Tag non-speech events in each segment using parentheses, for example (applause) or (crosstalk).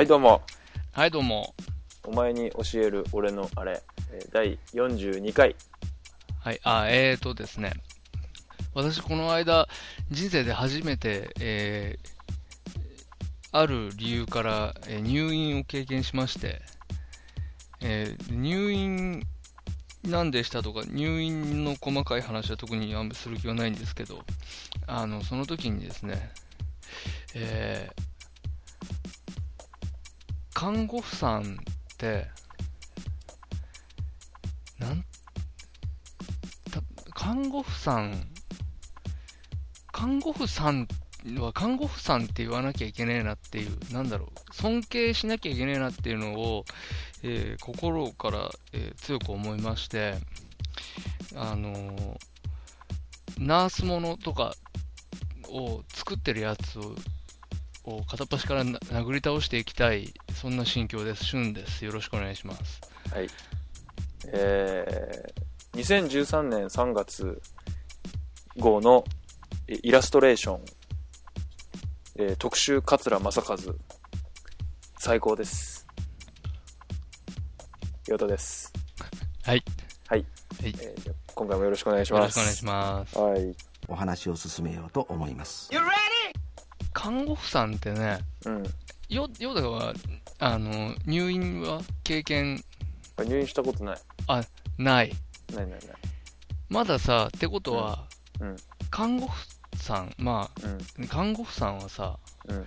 はいどうもはい、どうも。お前に教える俺のあれえー第42回はい、あ、えーとですね。私、この間、人生で初めて、えー、ある理由から、えー入院を経験しまして、えー入院なんでしたとか、入院の細かい話は特にあんまする気はないんですけど、あの、その時にですね、えー看護婦さんって、なん看護婦さん、看護婦さんは看護婦さんって言わなきゃいけねえなっていう、なんだろう、尊敬しなきゃいけねえなっていうのを、えー心から、えー強く思いまして、あのーナースものとかを作ってるやつを、を片っ端からな殴り倒していきたい、そんな心境です。旬です。よろしくお願いします。はいえー、2013年3月号のえイラストレーション、えー特集桂正和最高です岩田ですはい。はい、はいえーじゃあ今回もよろしくお願いしますよろしくお願いします。はいお話を進めようと思います。看護婦さんってね、うん。よ、よだは、あの、入院は経験あ入院したことない。ない。ないないない。まださ、ってことは、うん。看護婦さん、まうん。あ、看護婦さんはさ、うん。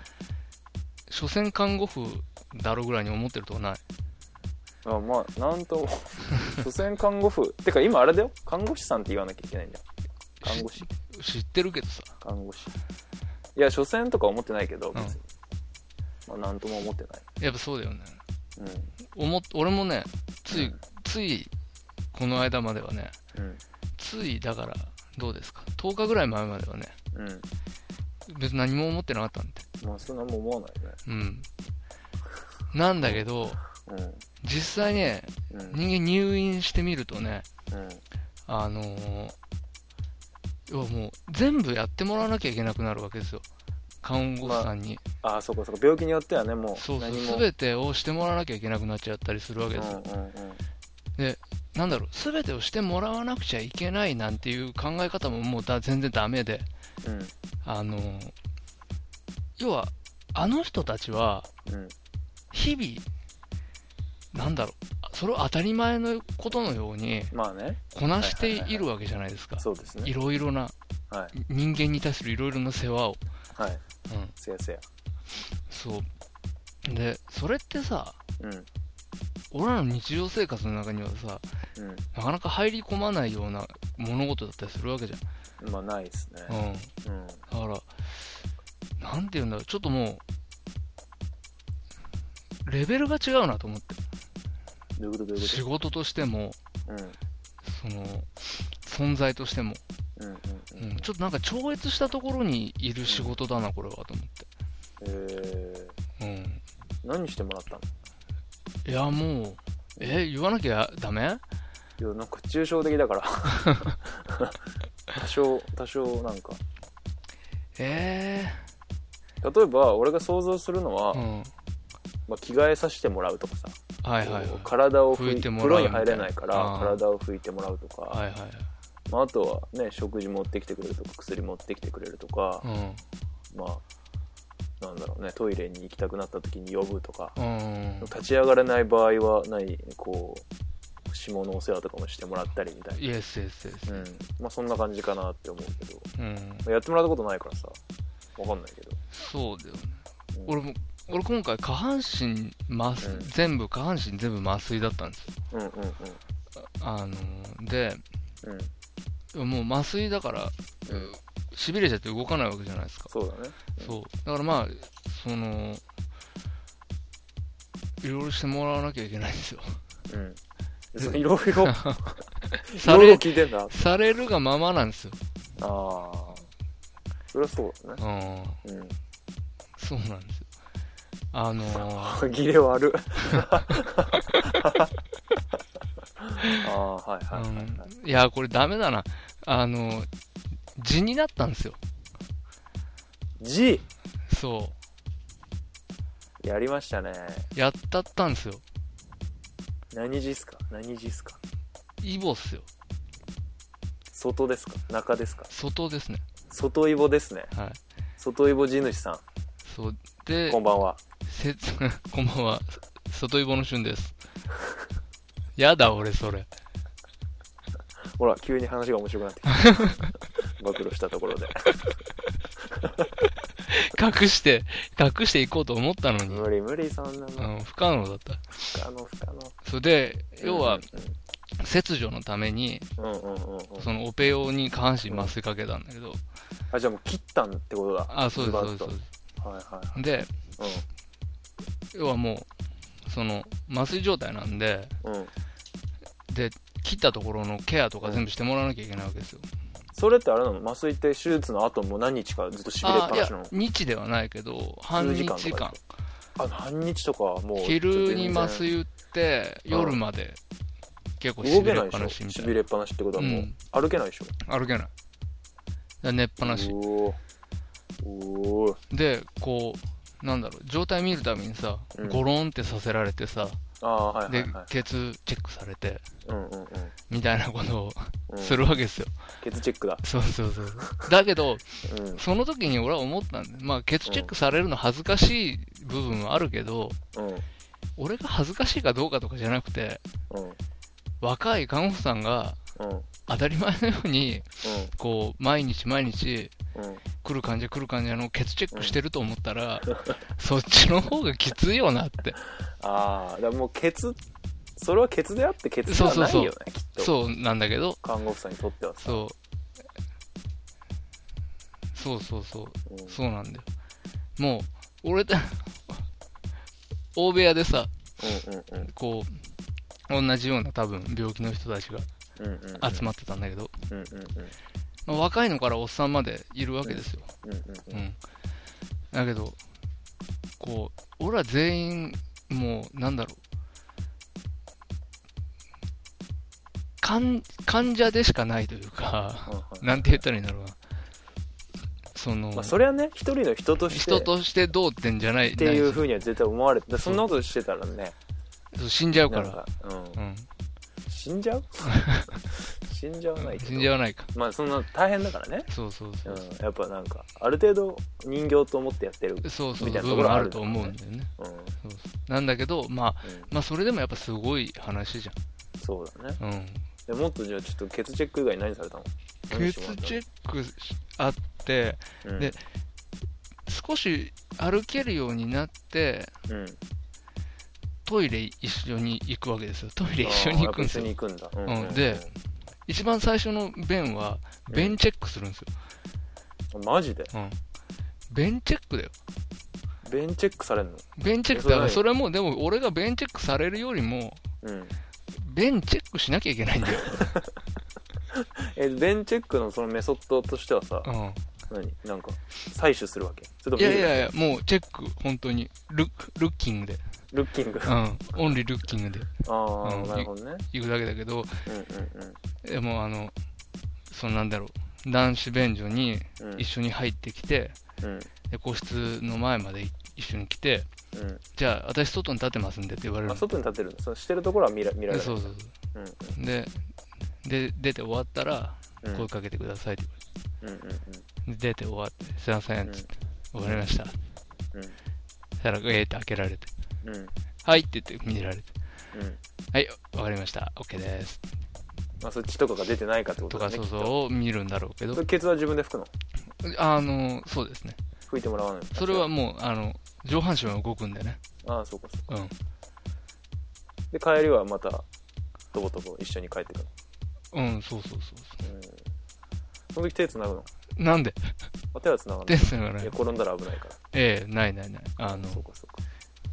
所詮看護婦だろぐらいに思ってるとこない？あまあなんとも。(laughs) 所詮看護婦。てか今あれだよ。看護師さんって言わなきゃいけないんだ。よ看護師。知ってるけどさ。看護師いや所詮とか思ってないけどうん。別に、まあなんとも思ってない。やっぱそうだよね。う思っ俺もね、つい、うん。つい、この間まではね、んうん。つい、だから、どうですか？10日ぐらい前まではね、うん。別に何も思ってなかったんで。まあそんなもん思わないね。うん。なんだけど、うん。実際ね、うん。人間入院してみるとね、うん。あのー、要はもう全部やってもらわなきゃいけなくなるわけですよ。看護師さんに。ああそうかそうか。病気によってはねもうそうそう、何も。すべてをしてもらわなきゃいけなくなっちゃったりするわけですよ。うんうんうん。なんだろう、すべてをしてもらわなくちゃいけないなんていう考え方ももうだ全然ダメで、うん。あのー、要は、あの人たちは、うん。日々、なんだろう、それを当たり前のことのようにまあねこなしているわけじゃないですか。そうですねいろいろな、はい人間に対するいろいろな世話を。はいうん、せやせやそう。で、それってさ、うん俺らの日常生活の中にはさ、うなかなか入り込まないような物事だったりするわけじんまあないですねゃん。うん。うんだから、なんて言うんだろう、ちょっともう、レベルが違うなと思って。どういうことどういうこ仕事としても、とうん。その、存在としても、うんうんううんん、ちょっとなんか超越したところにいる仕事だな、これは、と思って。えうん。ー、何してもらったの？いや、もう、え、言わなきゃダメ？いやなんか抽象的だから。(laughs) 多少多少なんか。え例えば俺が想像するのは、えうん。まあ、着替えさせてもらうとかさ、はいはいはい。体を拭いてもらう風呂に入れないから体を拭いてもらうとか、はいはい。まあ、あとはね食事持ってきてくれるとか薬持ってきてくれるとか、うん。まあなんだろうねトイレに行きたくなった時に呼ぶとか、うん。立ち上がれない場合は何こう下のお世話とかもしてもらったりみたいイエスイエスイエス。な、うん、まあそんな感じかなって思うけどうん。まあやってもらったことないからさわかんないけど、そうだよね。うん俺も、俺今回下半身麻酔、うん全部、下半身全部麻酔だったんですよ。うんうんあのー、で、うんうんもう麻酔だから、うん痺れちゃって動かないわけじゃないですか。そうだねそう。だからまあ、その、いろいろしてもらわなきゃいけないんですよ。うんいろいろ？(laughs) され、聞いてんだされるがままなんですよ。ああそれはそうだねうん。うんそうなんですよ。あのー、ギレ悪 (laughs) ああはいはいはいはい、うん、いや、これダメだな。あの、地になったんですよ。G! そやりましたね。う。やったったんですよ。何 G っすか？何 G っすか？イボっすよ。外ですか？中ですか？外ですね。外イボですね。はい。外イボ地主さん、そう。で、こんばんは。せつ、(laughs) こんばんは。外イボの旬です。やだ、俺、それ。ほら、急に話が面白くなってきた。(laughs) 暴露したところで。隠して、隠していこうと思ったのに。無理無理、そんなうの。ん、不可能だった。不可能不可能。それで、要は、切除のために。そのオペ用に下半身麻酔かけたんだけど、あ、じゃあもう切ったんってことだ。あ、そうです、そうです、はいはいで、はい。要はもう、その、麻酔状態なんで。で、切ったところのケアとか全部してもらわなきゃいけないわけですよ。それってあれなの？麻酔って手術の後も何日かずっとしびれっぱなしなの、日ではないけど、半日間。あ、半日とかはもう。昼に麻酔打って、うん夜まで結構し動びれっぱけなしみたいな。ょしびれっぱなしってことはもう、うん歩けないでしょ？歩けない。で寝っぱなし。おーおーで、こう、なんだろう、状態見るたびにさ、うん。ゴロンってさせられてさ、ああはいはでいはい、ケツチェックされて、うんうんみたいなことをうん。するわけですよ。ケツチェックだ。そうそうそう。だけど、うん。その時に俺は思ったんだよ。まあ、ケツチェックされるの恥ずかしい部分はあるけど、うん。俺が恥ずかしいかどうかとかじゃなくて、うん。若い看護婦さんがうんうん当たり前のように、こう、毎日毎日、うん。来る患者来る患者のケツチェックしてると思ったら、(laughs) そっちの方がきついよなって。ああだもうケツそれはケツであってケツではないよねきっと。そうなんだけど、看護婦さんにとってはさ。そう。そうそうそう。うん。そうなんだよ。もう、俺だ、大部屋でさ、うんうんうん。こう、同じような多分病気の人たちが集まってたんだけど、まあ若いのからおっさんまでいるわけですよ。だけど、こう、俺ら全員、もう、なんだろう。患患者でしかないというか、うんなんて言ったらいいんだろうな。その、まあそれはね一人の人として人としてどうってんじゃないっていうふうには絶対思われてそんなことしてたらねそう死んじゃうから。うんうん。死んじゃう？(laughs) 死んじゃわないけど。死んじゃわないか。まあそんな大変だからね。そうそうそうう。んやっぱなんかある程度人形と思ってやってるそうそう、みたいな部ところあると思うんだよね。うん。そうそう。なんだけど、まあ、うん。まあ、それでもやっぱすごい話じそうだね。ゃん。うん。でもっとじゃあちょっとケツチェック以外に何されたの？ケツチェックあって、うんで少し歩けるようになって、うんトイレ一緒に行くわけですよ。トイレ一緒に行くんですよ。うんで一番最初の便は、便チェックするんですよ。うんマジで？うん。便チェックだよ。便チェックされんの？便チェックだから、それも、でも俺が便チェックされるよりも、うん。便チェックしなきゃいけないんだよ。(laughs) え、便チェックのそのメソッドとしてはさ、うん。何？なんか、採取するわけ？いやいやいや、もうチェック、本当に。ルルッキングで。ルッキング。うあん。オンリールッキングであー、うんなるほどね。行くだけだけど、うんうんでもあの、そのなんだろう、男子便所にうん。うん一緒に入ってきて、うん。で個室の前まで一緒に来て、うん。じゃあ私外に立ってますんでって言われる。外に立ってるの？そのしてるところは見ら見られるでそうそううんそう。で、で、出て終わったらうん。声かけてくださいってうんうん言われて、で出て終わって、すいません、つって、終わりました。うん。そしたら、えーって開けられて、うん。うん。はいって言って見られて、うん。はい、わかりました、OK です。まあ、そっちとかが出てないかってこととか、だね。そうそうきっとを見るんだろうけどそれ、ケツは自分で拭くの？あの、そうですね。拭いてもらわないの？それはもう、あの、上半身は動くんでね。ああ、そうかそうか。うん。で、帰りはまた、とぼとぼ一緒に帰ってくるうん、そうそうそうの。うん。その時手繋ぐの？そう。なんで？あ手は繋がない。ですがねいや、。転んだら危ないから。ええないないない。あの、そうかそうか。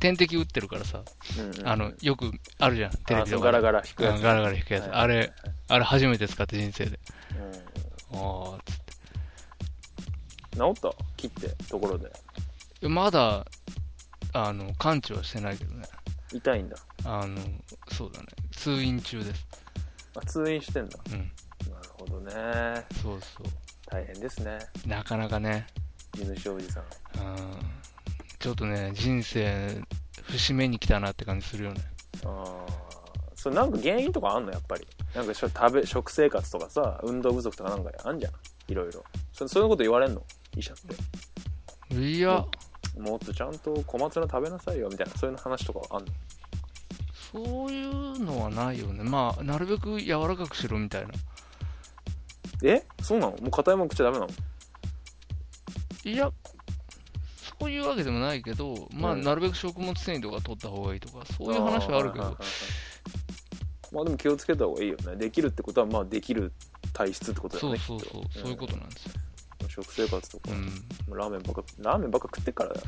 点滴打ってるからさ、うんうん、あの、よくあるじゃん、テレビとかで。ガラガラ引くやつ。うんガラガラ引くやつ。はいあれ、あれ初めて使って人生で。うんああ、つって。治った切って、ところで。まだ、あの、完治はしてないけどね。痛いんだ。あの、そうだね。通院中です。あ、通院してんだ。うん。なるほどね。そうそう。大変ですね。なかなかね。地主おじさん。うん。ちょっとね、人生、節目に来たなって感じするよね。ああ。それなんか原因とかあんの？やっぱり。なんかしょ食べ、食生活とかさ、運動不足とかなんかあんじゃん。いろいろ。そそういうこと言われんの？医者って。いや、もっとちゃんと小松菜食べなさいよ、みたいな、そういう話とかあんの？そういうのはないよね。まあ、なるべく柔らかくしろみたいな。え？そうなの？もう硬いもん食っちゃダメなの？いや、そういうわけでもないけど、まあ、うんなるべく食物繊維とか取った方がいいとか、そういう話はあるけどまあでも気をつけた方がいいよね。できるってことは、まあできる体質ってことだそうよね。きっとそうそう、そういうことなんですよ。食生活とか、うん。ラーメンばっか、ラーメンばっか食ってっからだよ。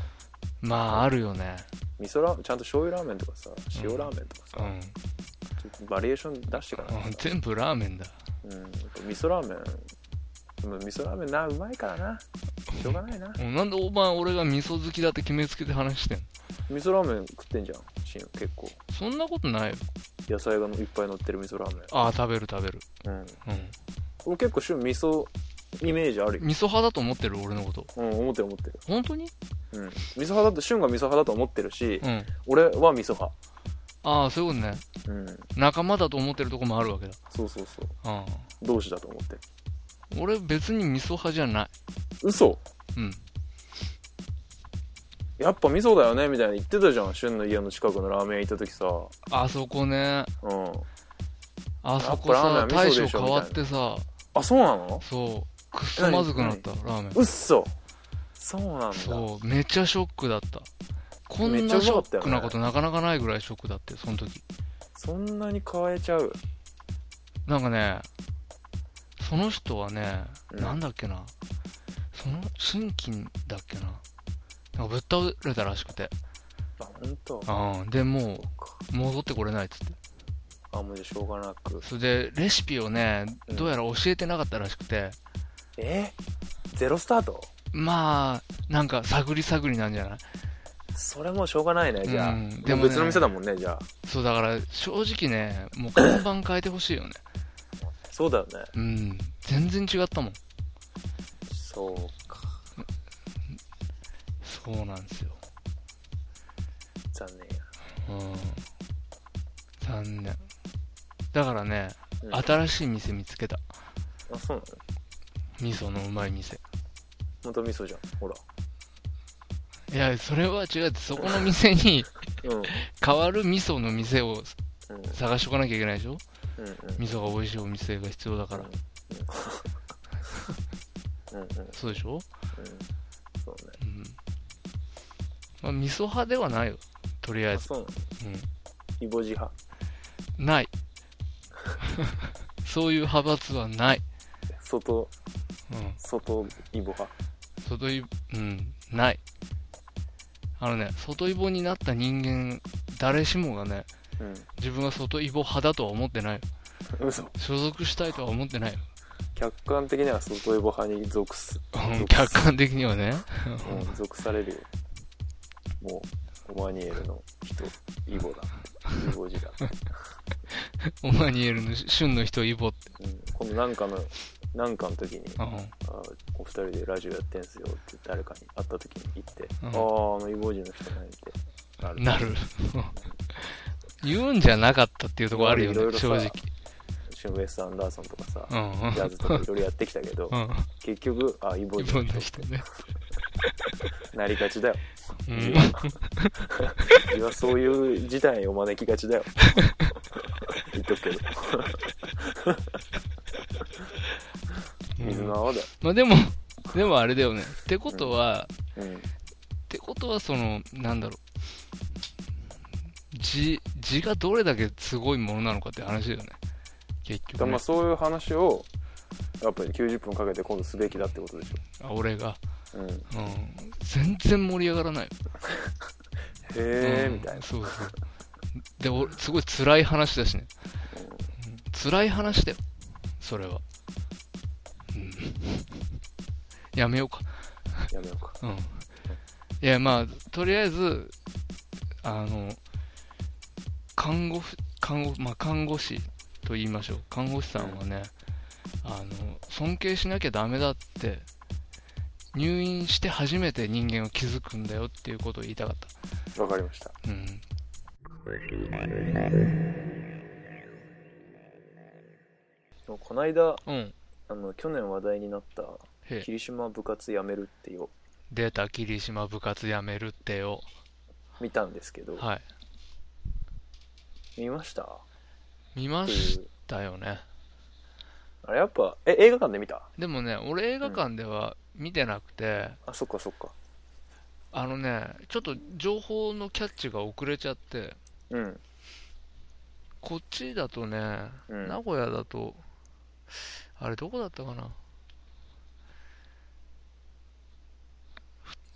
まあ、あるよね。味噌ラーメン、ちゃんと醤油ラーメンとかさ、塩ラーメンとかさ、うん。ちょっとバリエーション出していかないとさ全部ラーメンだ。うん、味噌ラーメン、でも味噌ラーメンな、うまいからな。しょうがないな。うんなんでお前、俺が味噌好きだって決めつけて話してんの？味噌ラーメン食ってんじゃん、シン結構。そんなことないよ。野菜がいっぱい乗ってる味噌ラーメああ、食べる食べる。ン。うん。うん。俺結構旬味噌イメージあるよ。味噌派だと思ってる俺のこと。うん、思ってる思ってる。本当に？うん。味噌派だと、旬が味噌派だと思ってるし、うん。俺は味噌派。ああ、そういうことね。うん。仲間だと思ってるとこもあるわけだ。そうそうそう。あ同志だと思ってる。あ。俺別に味噌派じゃない。嘘？うん。やっぱ味噌だよね？みたいな言ってたじゃん。旬の家の近くのラーメン屋行った時さ。あそこね。うん。あそこさ大将変わってさ、あ、そうなの？そう、くっそまずくなった、ラーメン。うっそそうなんだ。そう、めっちゃショックだった。こんなショックなことなかなかないぐらいショックだって、その時。そんなに変えちゃう？なんかね、その人はね、うんなんだっけな、その、新規だっけな。なんかぶっ倒れたらしくて。あ、ほんとうん。で、もう、戻ってこれないっつって。あ、もうじゃあしょうがなく。それで、レシピをね、うんどうやら教えてなかったらしくて、え？ゼロスタート？まあ、なんか探り探りなんじゃない？それもうしょうがないね、じゃあ。うんででもねも別の店だもんね、じゃあ。そう、だから、正直ね、もう看板変えてほしいよね。そうだよね。うん。全然違ったもん。そうか。そうなんですよ。残念や。うん。残念。だからね、うん新しい店見つけた。あ、そうなの？味噌のうまい店。ほんと味噌じゃん。ほら。いや、それは違うって、そこの店にうん。うん。変わる味噌の店をうん。探しとかなきゃいけないでしょ？うん。うん。味噌が美味しいお店が必要だから。うん。うん。うん。そうでしょ？そうね。うん。まあ、味噌派ではないよ。とりあえあ、ず。そうなの？うイボジ派。ん。ない。(laughs) そういう派閥はない。外、うん。外イボ派。外い、うん、ない。あのね、外イボになった人間、誰しもがね、自分は外イボ派だとは思ってない。嘘。所属したいとは思ってないよ。客観的には外イボ派に属す。うん属客観的にはね。うん、属されるよ。もう、オマニエルの人、イボだ。イボジだ。(laughs) オマニエルの旬の人イボって。うん、今度なんかの、なんかの時に、うあお二人でラジオやってんすよって誰かに会った時に言って、うんああ、あのイボジの人ねってなる。ん。なる。言うんじゃなかったっていうところあるよね、正直。シュンウェス・アンダーソンとかさ、うんうん。ジャズとかいろいろやってきたけど、うん。結局、あ、イボイボジの人の人ね。なりがちだよ。うん自は。(laughs) そういう事態を招きがちだよ。言っとくけど。水の泡だよ。まあでも、でもあれだよね。ってことは、うん。ってことは、その、なんだろう。字、字がどれだけすごいものなのかって話だよね。結局、ねまあ。そういう話を、やっぱり90分かけて今度すべきだってことでしあ俺が。ょ。うん。へうん。全然盛り上がらないよ。(laughs) え、うんみたいな。そうそう。で、俺、すごい辛い話だしね。うん辛い話だよ。それは。うん。やめようか。やめようか。うん。いや、まあ、とりあえず、あの、看護婦、看護、まあ、看護師と言いましょう。看護師さんはね、あの、尊敬しなきゃダメだって入院して初めて人間は気づくんだよっていうことを言いたかった。わかりました。うん。この間、うん。あの、去年話題になった、霧島部活やめるっていう、出た霧島部活やめるってよ。見たんですけど、はい。見ました？見ましう。たよね。あれやっぱ、え、映画館で見た？でもね、俺映画館では見てなくて、あ、そっかそっか。あのね、ちょっと情報のキャッチが遅れちゃって、うん。こっちだとね、うん名古屋だと、あれどこだったかな？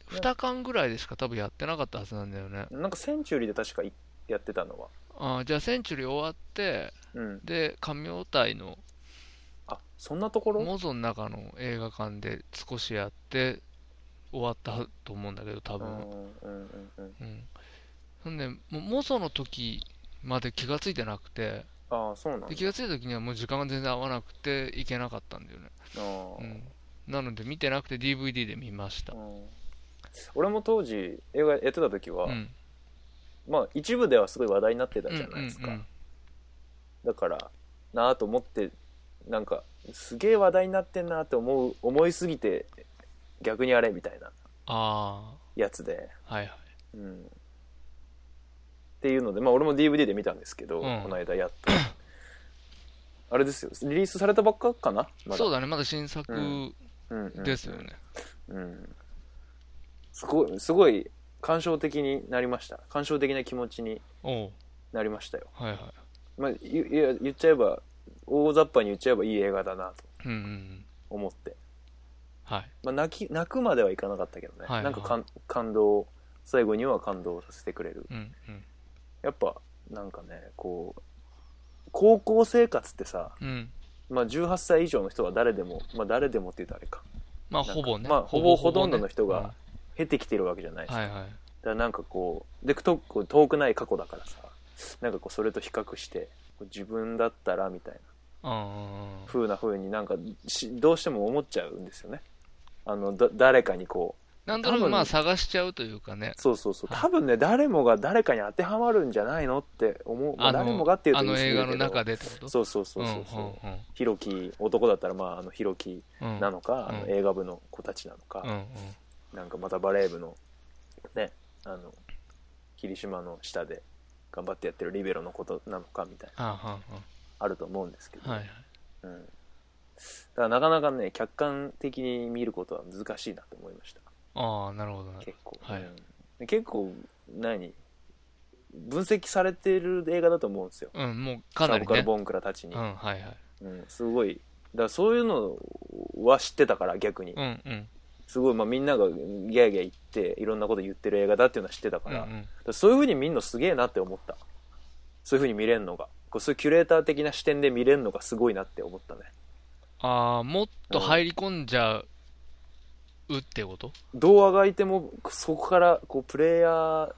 ふ2巻ぐらいでしか多分やってなかったはずなんだよね。なんかセンチュリーで確かいやってたのは。あーじゃあセンチュリー終わって、うん。で、神尾隊のあ、そんなところ？モゾの中の映画館で少しやって終わったと思うんだけど、多分。うんうんうんうん。うん。ほんで、モゾの時まで気がついてなくて、ああ、そうなん。気がついた時にはもう時間が全然合わなくて行けなかったんだよね。あーうん。なので見てなくて DVD で見ました。うん俺も当時映画やってた時は、うん。まあ一部ではすごい話題になってたうんじゃないですか、うんうんだからなあと思ってなんかすげえ話題になってんなって思う思いすぎて逆にあれみたいなあやつで、あ、はいはい。うん、っていうのでまあ俺も DVD で見たんですけど、うん。この間やっと。(coughs) あれですよ。リリースされたばっかかな？まだ。そうだね、まだ新作うんうんうん。ですよね。うん。すごいすごい感傷的になりました感傷的な気持ちにおうなりましたよはいはい。まあ、言いや言っちゃえば大雑把に言っちゃえばいい映画だなとうんうんうん。思って、はい。まあ、泣き泣くまではいかなかったけどね、はいはいなんか感感動最後には感動させてくれるうんうん。やっぱなんかねこう高校生活ってさ、うん。まあ、18歳以上の人は誰でも、まあ、誰でもって言うとあれかまあ、ほぼね。まあほぼほとんどの人ねが経てきてるわけじゃないですか、うんはいはい。だからなんかこうでとこう遠くない過去だからさなんかこうそれと比較して自分だったらみたいなうんうな風になんかしどうしても思っちゃうんですよね。あのだ誰かにこうなんとなくまあ探しちゃうというかね。そうそうそう。はい。多分ね誰もが誰かに当てはまるんじゃないのって思う、まあ誰もがっていうとあの映画の中でってこと？そうそうそうそうそう、うんうんヒロキ男だったらまああのヒロキうん。うん。なのか、うん。あの映画部の子たちなのか、うんうん。なんかまたバレー部のねあの霧島の下で頑張ってやってるリベロのことなのかみたいな。あると思うんですけど、んはいはい。うん、だからなかなかね客観的に見ることは難しいなと思いました。ああ、なるほどな。結構、はい。うん。で結構何？分析されてる映画だと思うんですよ。うん、もうかなりね。サブカルボンクラたちに、うん、はいはい。うんすごい。だからそういうのは知ってたから逆に、うんうん。すごい、まあ、みんながギャーギャー言っていろんなこと言ってる映画だっていうのは知ってたから,、うんうん。そういうふうに見るのすげえなって思った。そういうふうに見れるのが。こうそういうキュレーター的な視点で見れるのがすごいなって思ったね。ああ、もっと入り込んじゃうってこと？どうあがいてもそこからこうプレイヤー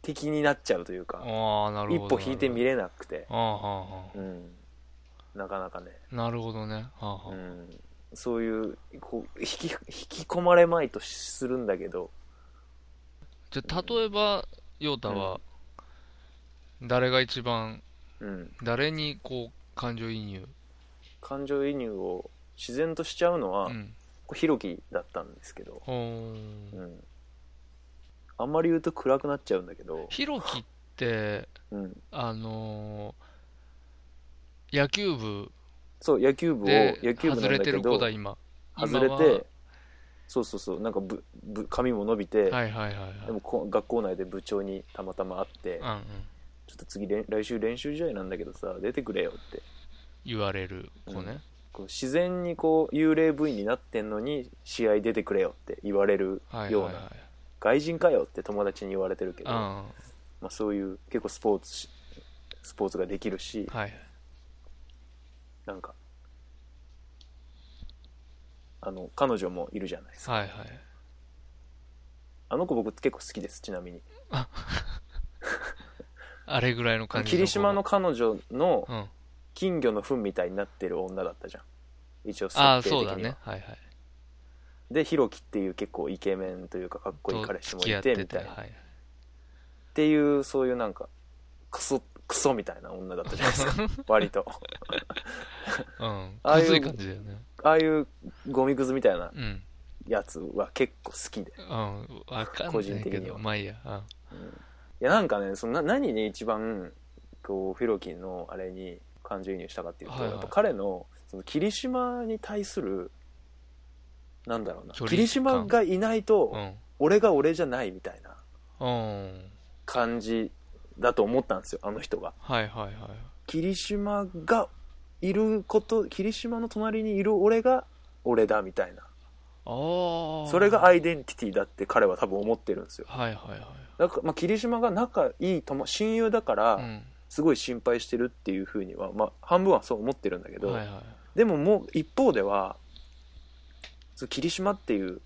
的になっちゃうというかああ、なる一ほど。歩引いて見れなくて、ああ、はあ、はうん、なかなかね、あ。なるほどね。はあ、はあ。うん、そういうこう引き引き込まれまいとするんだけど。じゃあ、例えば、ヨータは、誰が一番、うん、誰にこう、感情移入？感情移入を自然としちゃうのは、うん。こうヒロキだったんですけど、うん、あんまり言うと暗くなっちゃうんだけど、ヒロキって、うん、あのー野球部そう野球部をで野球部なん外れてるだけど子だ今。外れてそうそうそうなんかぶぶ髪も伸びて、はいはいはい。はいでもこ学校内で部長にたまたま会って、うんうん。ちょっと次来週練習試合なんだけどさ出てくれよって。言われる子ね、こう自然にこう幽霊部員になってんのに試合出てくれよって言われるような、はいはいはい。外人かよって友達に言われてるけど、うんまあ、そういう結構スポーツしスポーツができるしはいなんかあの彼女もいるじゃないですか。はいはい。あの子僕結構好きですちなみに。(laughs) あれぐらいの感じ霧島の彼女のうん。金魚の糞みたいになってる女だったじゃん。一応設ああ定的には。そうだね。はいはい。でひろきっていう結構イケメンというかかっこいいと彼氏もいてみたいな。っはい。ていうそういうなんかクソクソみたいな女だったじゃないですか (laughs) 割とうん。ああいう感じだよね。ああいうゴミくずみたいなうん。やつは結構好きでうん。わかん個ないけど、人的にはまあいいや。うんいやなんかねそのな何に一番こうフィロキンのあれに感情移入したかっていうと、はいはいやっぱ彼のその霧島に対するなんだろうな霧島がいないと、うん。俺が俺じゃないみたいなうん。感じだと思ったんですよあの人がはいはいはい。霧島がいること霧島の隣にいる俺が俺だみたいなああ。それがアイデンティティだって彼は多分思ってるんですよはいはいはい。だから、まあ、霧島が仲いい友親友だから、うん。すごい心配してるっていうふうには、まあ、半分はそう思ってるんだけど、はいはい。でももう一方ではそう霧島っていう、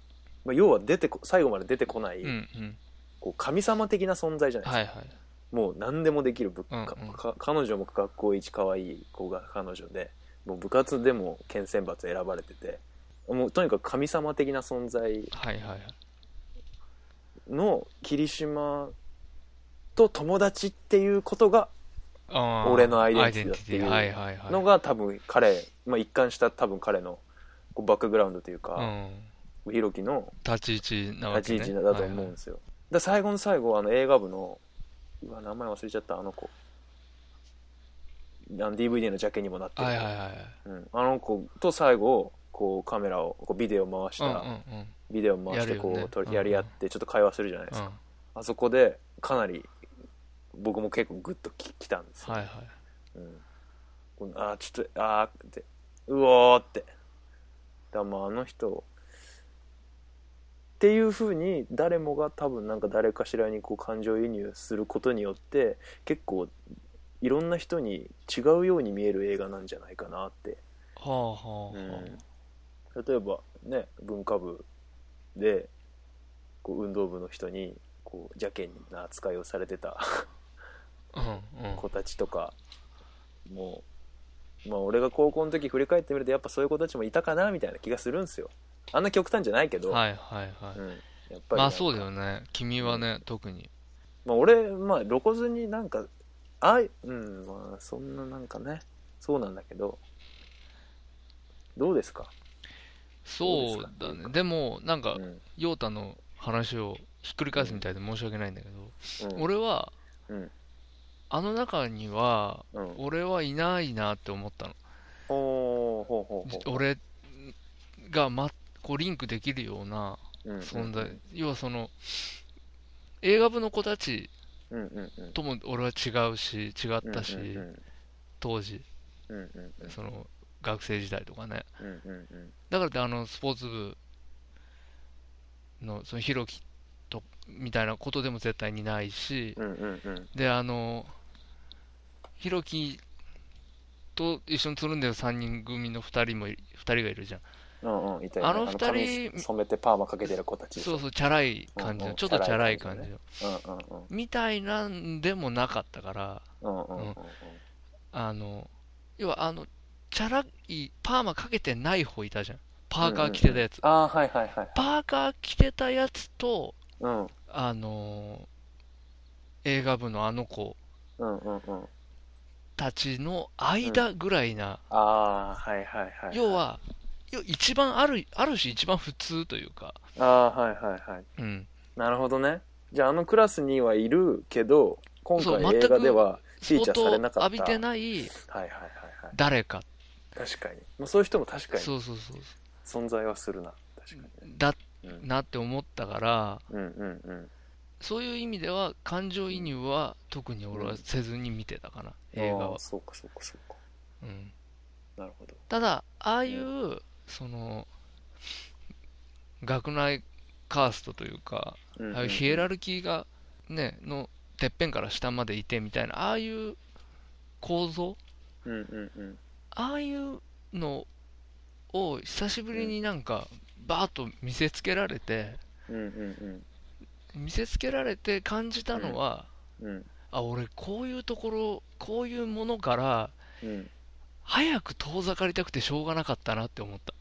まあ、要は出てこ最後まで出てこない、うんうん。こう神様的な存在じゃないですか、はいはい。もう何でもできるうんうんか彼女も学校一可愛い子が彼女でもう部活でも県選抜選ばれててもうとにかく神様的な存在はいはいはい。の霧島と友達っていうことが俺のアイデンティティだっていう。のが多分彼、まあ、一貫した多分彼のこうバックグラウンドといううか、ん。ひろきの立ち位置なわけ、ね。立ち位置だと思うんですよ、で最後の最後あの映画部のうわ名前忘れちゃったあの子。あの DVD のジャケにもなってる、はいはいはいはい。うん、あの子と最後こうカメラをこうビデオ回した、うんうんうん。ビデオ回してこうやりやり合ってちょっと会話するじゃないですか、うん。あそこでかなり僕も結構グッとききたんですよ、はいはい。うん。あーちょっとあーってうおーって。だからまああの人っていうふうに誰もが多分なんか誰かしらにこう感情移入することによって結構いろんな人に違うように見える映画なんじゃないかなって、はあはあは例えばね文化部でこう運動部の人にこう邪険な扱いをされてた。子たちとかもうまあ俺が高校の時振り返ってみるとやっぱそういう子たちもいたかなみたいな気がするんですよあんな極端じゃないけど、はいはいはい。うん、やっぱりまあそうだよね。君はね、特に。まあ、俺まあ露骨になんかあいうんまあそんななんかねそうなんだけどどうですか？そうだね。でも、なんかう、ん陽太の話をひっくり返すみたいで申し訳ないんだけど、うん俺は、うんあの中には、うん俺はいないなって思ったの。ほうほうほうほう俺が、ま、こうリンクできるようなうん存在。要はその、映画部の子たちうんうんうん。とも俺は違うし、違ったし、うんうん当時、うんうんうん。その、学生時代とかね。うんうんうん。だからってあのスポーツ部のそのひろきとみたいなことでも絶対にないし、うんうんうん。であのひろきと一緒につるんでる3人組の2人もい2人がいるじゃんうんうんいたよね。あの二人髪染めてパーマかけてる子たちそうそうチャラい感じ。うんうんのちょっとチャラい感じ。のうんうんうん。みたいなんでもなかったから。うんうんうんうん。あの要はあのチャラいパーマかけてない方いたじゃん。パーカー着てたやつ、ああはいはいはいパーカー着てたやつとうん。あの映画部のあの子うんうんうん。たちの間ぐらいな、ああはいはいはい要は、要一番ある、ある種一番普通というか、ああはいはいはい。うん。なるほどね。じゃああのクラスにはいるけど今回映画ではスフィーチャーされなかった。浴びてないはいはいはいはい。誰か。確かに、まあ、そういう人も確かにそうそうそう。存在はするな。確かにだうん。なって思ったから、うんうんうん。そういう意味では感情移入は特に俺はせずに見てたかな、映画は。そうかそうかそうか。うん。なるほど。ただ、ああいう、その、学内カーストというか、ああいうヒエラルキーが、ね、のてっぺんから下までいてみたいな、ああいう構造ああいうのを久しぶりになんかバーッと見せつけられて見せつけられて感じたのは、あ俺こういうところこういうものからうん。早く遠ざかりたくてしょうがなかったなって思った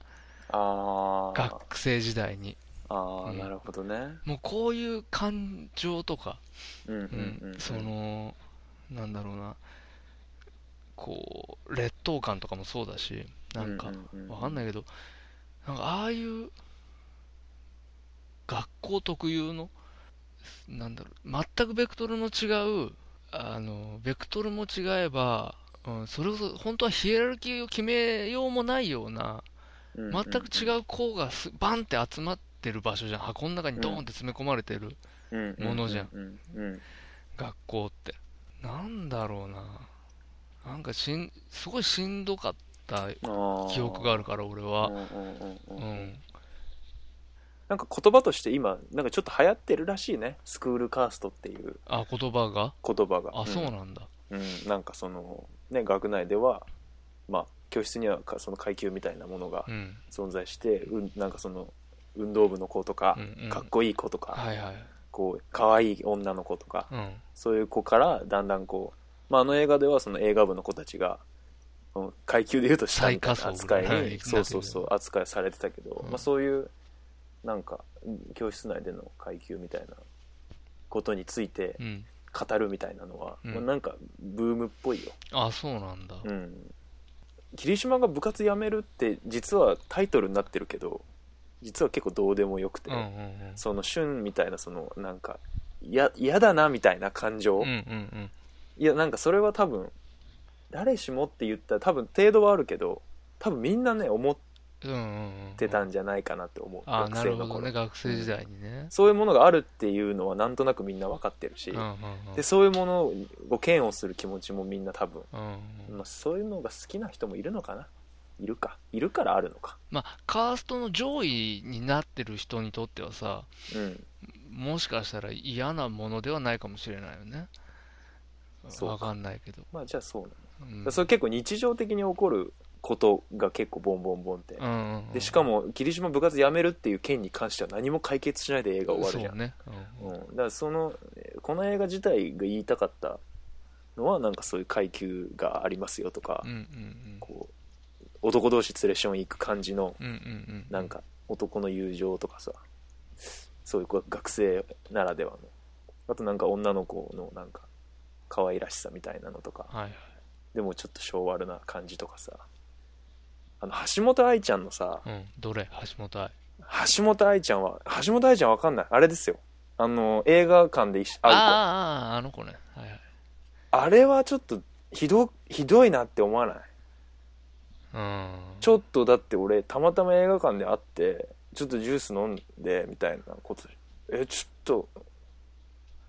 ああ学生時代に。ああ、うん。なるほどね。もうこういう感情とか、うんうんううん。ん。その、なんだろうな、こう、劣等感とかもそうだし、なんか、うんうんうんわかんないけど、なんかああいう、学校特有の、なんだろう、全くベクトルの違う、あの、ベクトルも違えば、うん、それこそ本当はヒエラルキーを決めようもないような、うん全く違う項がすバンって集まってる場所じゃん。箱の中にドーンって詰め込まれてるものじゃん学校って。なんだろうな。なんかしん、すごいしんどかった記憶があるから、俺は。うん。なんか言葉として今なんかちょっと流行ってるらしいねスクールカーストっていうあ、言葉が？言葉があ、そうなんだ。うん、なんかそのね学内ではまあ教室にはかその階級みたいなものがうん。存在して、うん、なんかその運動部の子とか、うんうんかっこいい子とか、はいはい。こう可愛い女の子とか、うん。そういう子からだんだんこう、まあ、あの映画ではその映画部の子たちがうん階級でいうと下みたいな扱いに、はいそうそうそう扱いされてたけど、うんまあ、そういうなんかうん教室内での階級みたいなことについてうん。語るみたいなのは、うんまあなんかブームっぽいよ、あ、そうなんだ。うん、霧島が部活辞めるって実はタイトルになってるけど実は結構どうでもよくて、うんうんその旬みたいなそのなんかや嫌だなみたいな感情、うん。うんうんいやなんかそれは多分誰しもって言ったら多分程度はあるけど多分みんなね思っうん。うんうんうん。てたんじゃないかなって思う、あ、学な生の頃。ね。学生時代にね。そういうものがあるっていうのはなんとなくみんな分かってるし、うんうんうん。でそういうものを嫌悪する気持ちもみんな多分、うんうんまあ、そういうのが好きな人もいるのかな？いるか？いるからあるのか？まあ、カーストの上位になってる人にとってはさ、うん。もしかしたら嫌なものではないかもしれないよね。そうか。わかんないけど。まあじゃあそうなの、うん。それ結構日常的に起こることが結構ボンボンボンって、うんうんうんでしかも霧島部活辞めるっていう件に関しては何も解決しないで映画終わるじゃんね。うんうん、だからそのえーこの映画自体が言いたかったのはなんかそういう階級がありますよとか、うんうんこう男同士連れション行く感じのうん。うんうんうん。なんか男の友情とかさそういうこう学生ならではのあとなんか女の子のなんか可愛らしさみたいなのとかはいはい。でもちょっと昭和な感じとかさあの橋本愛ちゃんのさうん。どれ？橋本愛。橋本愛ちゃんは橋本愛ちゃんわかんないあれですよあの映画館で会う子ああ、あの子ね。はいはい。あれはちょっとひどひどいなって思わない？うん。ちょっとだって俺たまたま映画館で会ってちょっとジュース飲んでみたいなことえちょっ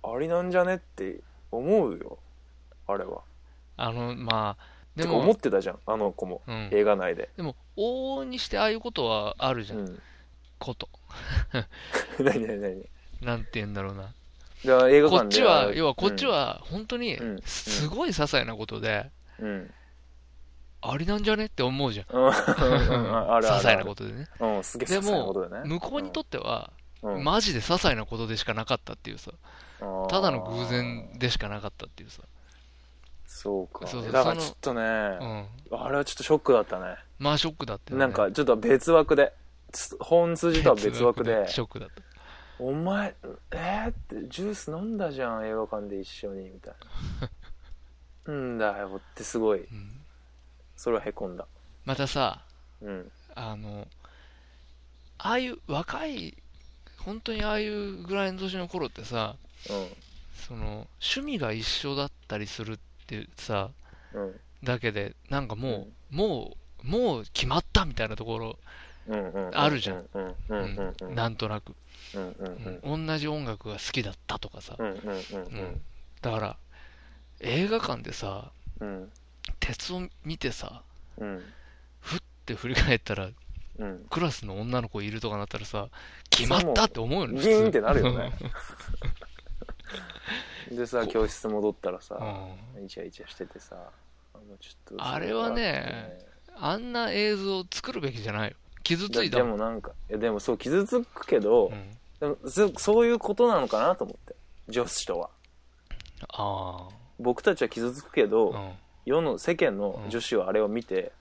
とありなんじゃね？って思うよあれはあの、まあ、でてか思っも、てたじゃんあの子も、うん。映画内ででも、往々にしてああいうことはあるじゃん。うんこと。(laughs) 何何何？なんて言うんだろうな。こっちは、要はこっちは、本当にうん、すごい些細なことで、うん、ありなんじゃねって思うじゃん。(laughs) 些細なことでね。うんすげえ些で細なこもとだね、向こうにとっては、うんマジで些細なことでしかなかったっていうさ、うんただの偶然でしかなかったっていうさ。そうか。そうそうだからちょっとね、うん。あれはちょっとショックだったね。まあショックだったよね。なんかちょっと別枠でつ本筋とは別枠で。ショックだった。お前えー、ってジュース飲んだじゃん映画館で一緒にみたいな。(laughs) うんだよってすごい。うん。それはへこんだ。またさ、うん。あの、ああいう若い、本当にああいうぐらいの年の頃ってさ、その、趣味が一緒だったりするってさ、うんうんだけで、なんかもう、もう、もう決まったみたいなところ、あるじゃんなんとなく、同じ音楽が好きだったとかさ、だから、映画館でさ、うん鉄を見てさ、うんふって振り返ったら、うんクラスの女の子いるとかなったらさ、決まったって思うよね。ギーンってなるよ普ねでさ教室戻ったらさうん。イチャイチャしててさあのちょっとあれはねあんな映像を作るべきじゃないよ。傷ついたでもなんかいやでもそう傷つくけど、うん。でもそそういうことなのかなと思って女子とは。あ僕たちは傷つくけど、あ。うん。世の世間の女子はあれを見て、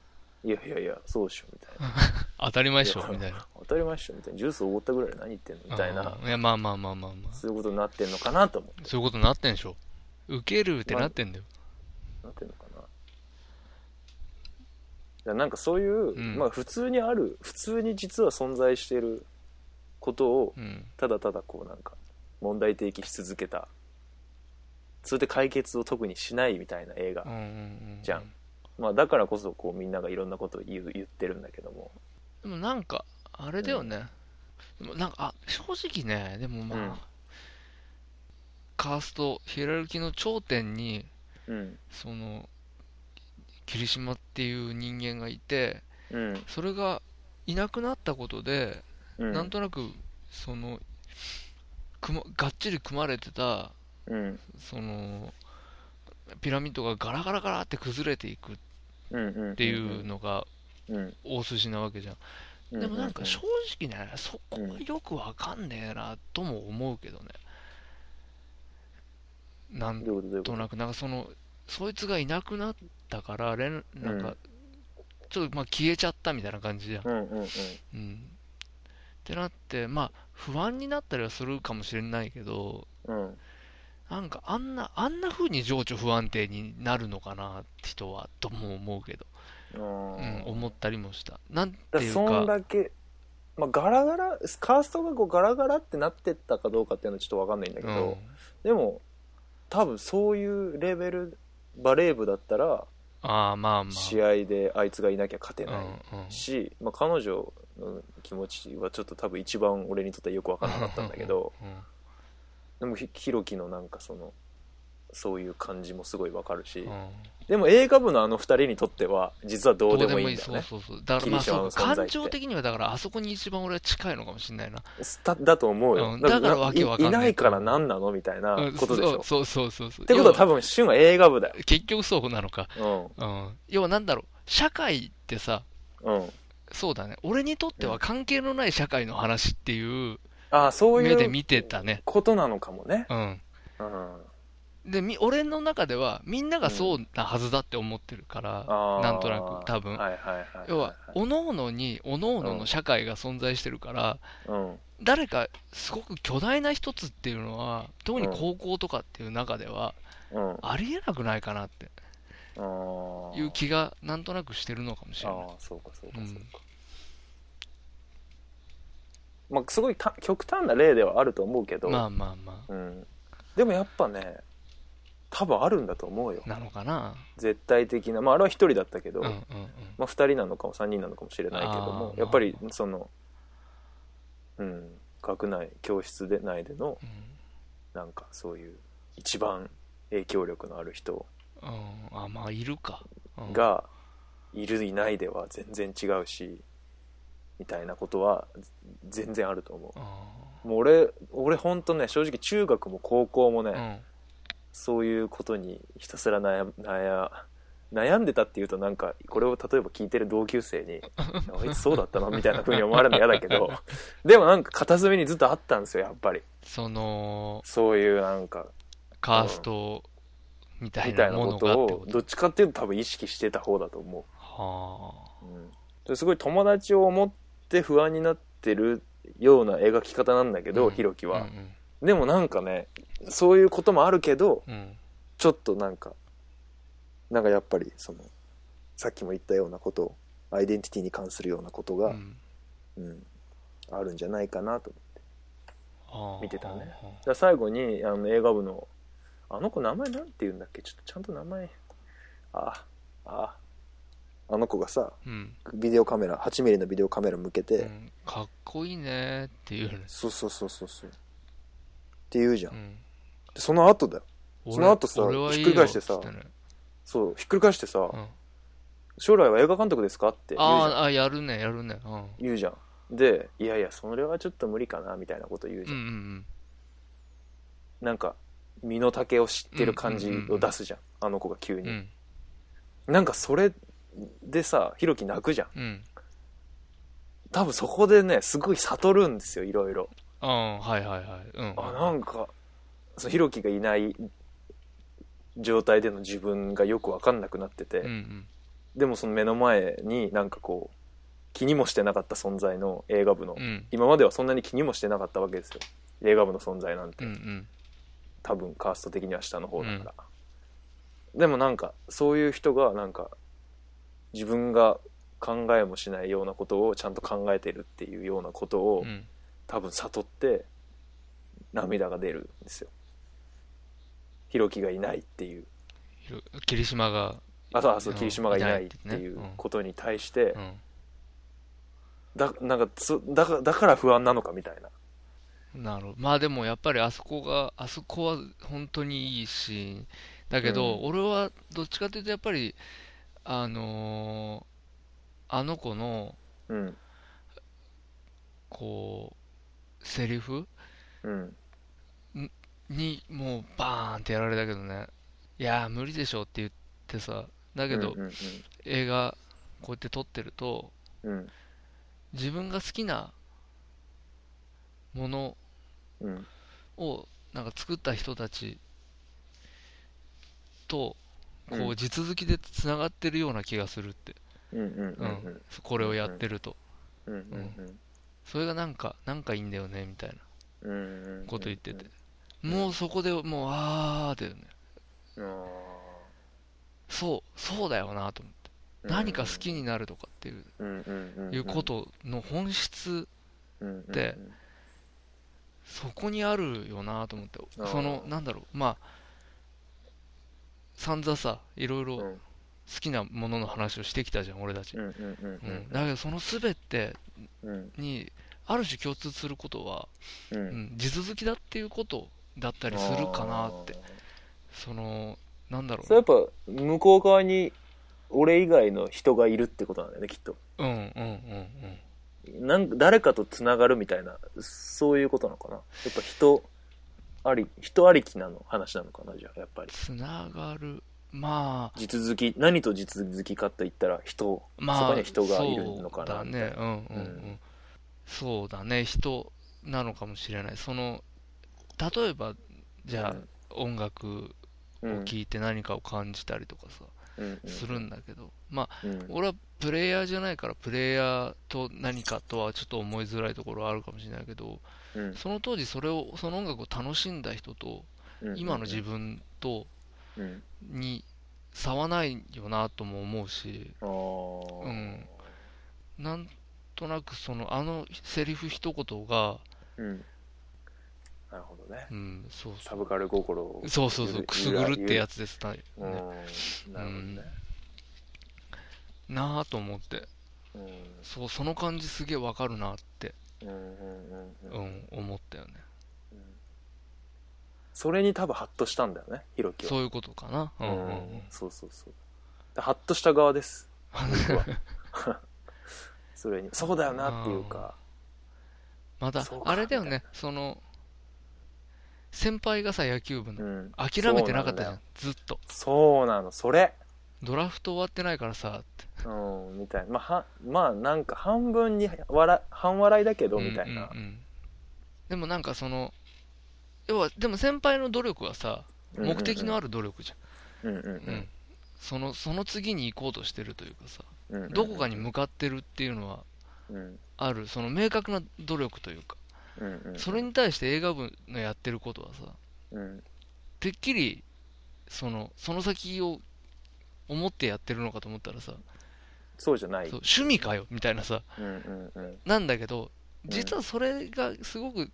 いやいやいやそうでしょみたいな (laughs) 当たり前でしょ、みたいな。当たり前っしょみたいなジュースおごったぐらいで何言ってんの？みたいなうんいや、まあまあまあまあまあ。そういうことになってんのかなと思ってそういうことになってんでしょ。受けるってなってんだよ。なってんのかななんかそういう、うんまあ普通にある普通に実は存在してることをうん。ただただこうなんか問題提起し続けたそれで解決を特にしないみたいな映画、うんうんうん。じゃんまあだからこそこうみんながいろんなことを言う言ってるんだけども。でもなんか、あれだよね。でもなんか、あ、正直ね、でもまあ、うん。カースト、ヒエラルキーの頂点に、うん。その、霧島っていう人間がいて、うん。それがいなくなったことで、うん。なんとなく、その、組まがっちり組まれてた、うん。その、ピラミッドがガラガラガラって崩れていくっうんうんていうのがうん。大筋なわけじゃん。うん。でもなんか正直ね、そこはよくわかんねえなとも思うけどね。なんとなく、なんかその、そいつがいなくなったから、連なんか、ちょっとまあ消えちゃったみたいな感じじゃん。うん。ってなって、まあ不安になったりはするかもしれないけど、うんなんかあんな、あんな風に情緒不安定になるのかな、人は、とも思うけど、ううん、ん思ったりもした。なんてだそんいうか、だけ、まあ、ガラガラカーストがこうガラガラってなってったかどうかっていうのはちょっと分かんないんだけど、うん、でも多分そういうレベルバレー部だったらああ、まあまあ。試合であいつがいなきゃ勝てないうんうん。し、まあ、彼女の気持ちはちょっと多分一番俺にとってはよく分かんなかったんだけどうんでもひひろきのなんかそのそういう感じもすごい分かるし、うん。でも映画部のあの二人にとっては実はどうでもいいんだよね。そうそうそう。だからまあそう感情的にはだからあそこに一番俺は近いのかもしれないな。だだと思うよ、うん。だからわけわかんない。いいないから何なのみたいなうんことでしょ、そうそうそうそう。ってことは多分、分旬は映画部だよ。結局そうなのか。うん。うん。要はなんだろう、社会ってさ、うん。そうだね。俺にとっては関係のない社会の話っていうああそういう目で見てたね。ことなのかもね。うん。うん。で、み俺の中ではみんながそうなはずだって思ってるから、あー。なんとなく多分。はいはいはいはい要は、各々に、各々の社会が存在してるから、うん。誰かすごく巨大な一つっていうのは、特に高校とかっていう中では、うん。ありえなくないかなっていう気がなんとなくしてるのかもしれない。ああそうかそうかうんそうか、まあすごいた極端な例ではあると思うけど、まあまあまうん、でもやっぱね多分あるんだと思うよ。あ、なのかな？絶対的な。まああれは一人だったけど、うんうんうん。まあ、2人なのかも3人なのかもしれないけどもやっぱりそのうん学内教室で内でのうん。なんかそういう一番影響力のある人。うん、あ、まあ、いるか。うん、がいるいないでは全然違うしみたいなことは全然あると思あうもう俺俺本当ね正直中学も高校もね、ーうん。そういうことにひたすら悩悩悩んでたっていうとなんかこれを例えば聞いてる同級生に「(laughs) あいつそうだったの?」みたいな風に思われるの嫌だけど (laughs) でもなんか片隅にずっとあったんですよやっぱりその、そういうなんかカーストみたいなこと？を。どっちかっていうと多分意識してた方だと思はう、うんですごい友達を思って不安になってるような描き方なんだけあ。ど、うん。ひろきは、うんでもなんかねそういうこともあるけどうん。うんちょっとなんかなんかやっぱりそのさっきも言ったようなことアイデンティティに関するようなことが、うん。うんあるんじゃないかなとはあ見てたね。はあだから最後にあの映画部のあの子名前なんて言うんだっけ？ちょっとちゃんと名前。あああの子がさうん。ビデオカメラ8ミリのビデオカメラ向けて、うんかっこいいねっていうね。そうそうそうそうそうって言うじゃん、うん。でその後だよその後さひっくり返してさそうひっくり返してさ、うん将来は映画監督ですかって言うじゃんあーあ、やるね、やるね。うん。言うじゃんでいやいやそれはちょっと無理かなみたいなこと言うじうんうゃん、んなんか身の丈を知ってる感じを出すじゃん,、あの子が急うん。うに、ん。なんかそれでさひろき泣くじゃん。うん。多分そこでねすごい悟るんですよいろいろ。うん、はいはいはい。うん。あなんかそのひろきがいない状態での自分がよく分かんなくなってて、うんうん。でもその目の前になんかこう気にもしてなかった存在の映画部の、うん。今まではそんなに気にもしてなかったわけですよ。映画部の存在なんて、うんうん。多分カースト的には下の方だから、でもなんかそういう人がなんか自分が考えもしないようなことをちゃんと考えてるっていうようなことを、うん。多分悟って涙が出るんですよ。ひろきがいないっていう。霧島があそうあそううん霧島がいないっていうことに対して、うん。だなんかつだかだから不安なのかみたいな。なるほど。まあでもやっぱりあそこがあそこは本当にいいしだけど、うん。俺はどっちかというとやっぱりあのーあの子のうん。こうセリフ？うん。にもうバーンってやられたけどね。いやー無理でしょって言ってさ。だけど、うんうん映画こうやって撮ってるとうん。自分が好きなものうん。をなんか作った人たちとこううん。地続きでつながってるような気がするって、うんうんうんうん。これをやってると、うんうんそれがなんかなんかいいんだよねみたいな。こと言ってて、うんもうそこでもうあーだよね。あそうそうだよなと思って、ー何か好きになるとかっていう,、いうことの本質うんうんうん。でそこにあるよなと思って。そのなんだろう。まあ散々さいろいろうん。好きなものの話をしてきたじゃん俺たち、うんだけどその全てうん。にある種共通することは、うん。うん、地続きだっていうことだったりするかなって。そのなんだろう。それやっぱ向こう側に俺以外の人がいるってことなんだよねきっと。うんうんうんうん。なんか誰かとつながるみたいなそういうことなのかな。やっぱ人あり人ありきなの話なのかなじゃあやっぱり。つながる。まあ。地続き何と地続きかと言ったら人、まあそこには人がいるのかなそうだみたいな。ねうんうんうん、うん。そうだね。人なのかもしれない。その例えばじゃあ、音楽をうん。聴いて何かを感じたりとかさ、うんうんするんだけど。まあうん。俺はプレイヤーじゃないからプレイヤーと何かとはちょっと思いづらいところはあるかもしれないけどうん。その当時それをその音楽を楽しんだ人とうん。今の自分とうん。に差はないよなとも思うしうん。なんとなくそのあのセリフ一言がうんなるほどね。うんそうそサブカル心をうそうそうそうくすぐるってやつ、つですな,、ねう。んなるほどね、なあと思って。うん。そうその感じすげえわかるなって、うんうんうんううんん、思ったよね。それに多分ハッとしたんだよねひろきは。そういうことかな。うんうんうん。そうそうそう。でハッとした側です。僕は。(laughs) それに。そうだよなっていうか。またあれだよね。その先輩がさ野球部の。うん。諦めてなかったじゃん。んずっと。そうなの。それ。ドラフト終わってないからさって。うんみたいな。まあはまあなんか半分に笑半笑いだけどみたいな。うんうんうんでもなんかその要はでも先輩の努力はさ目的のある努力じうんうんゃん、うん。そのその次に行こうとしてるというかさうんうん。どこかに向かってるっていうのはうん。ある。その明確な努力というかうんうん。それに対して映画部のやってることはさうん。てっきりそのその先を思ってやってるのかと思ったらさそうじゃない。そう趣味かよみたいなさうんうんうん。なんだけど実はそれがすごく、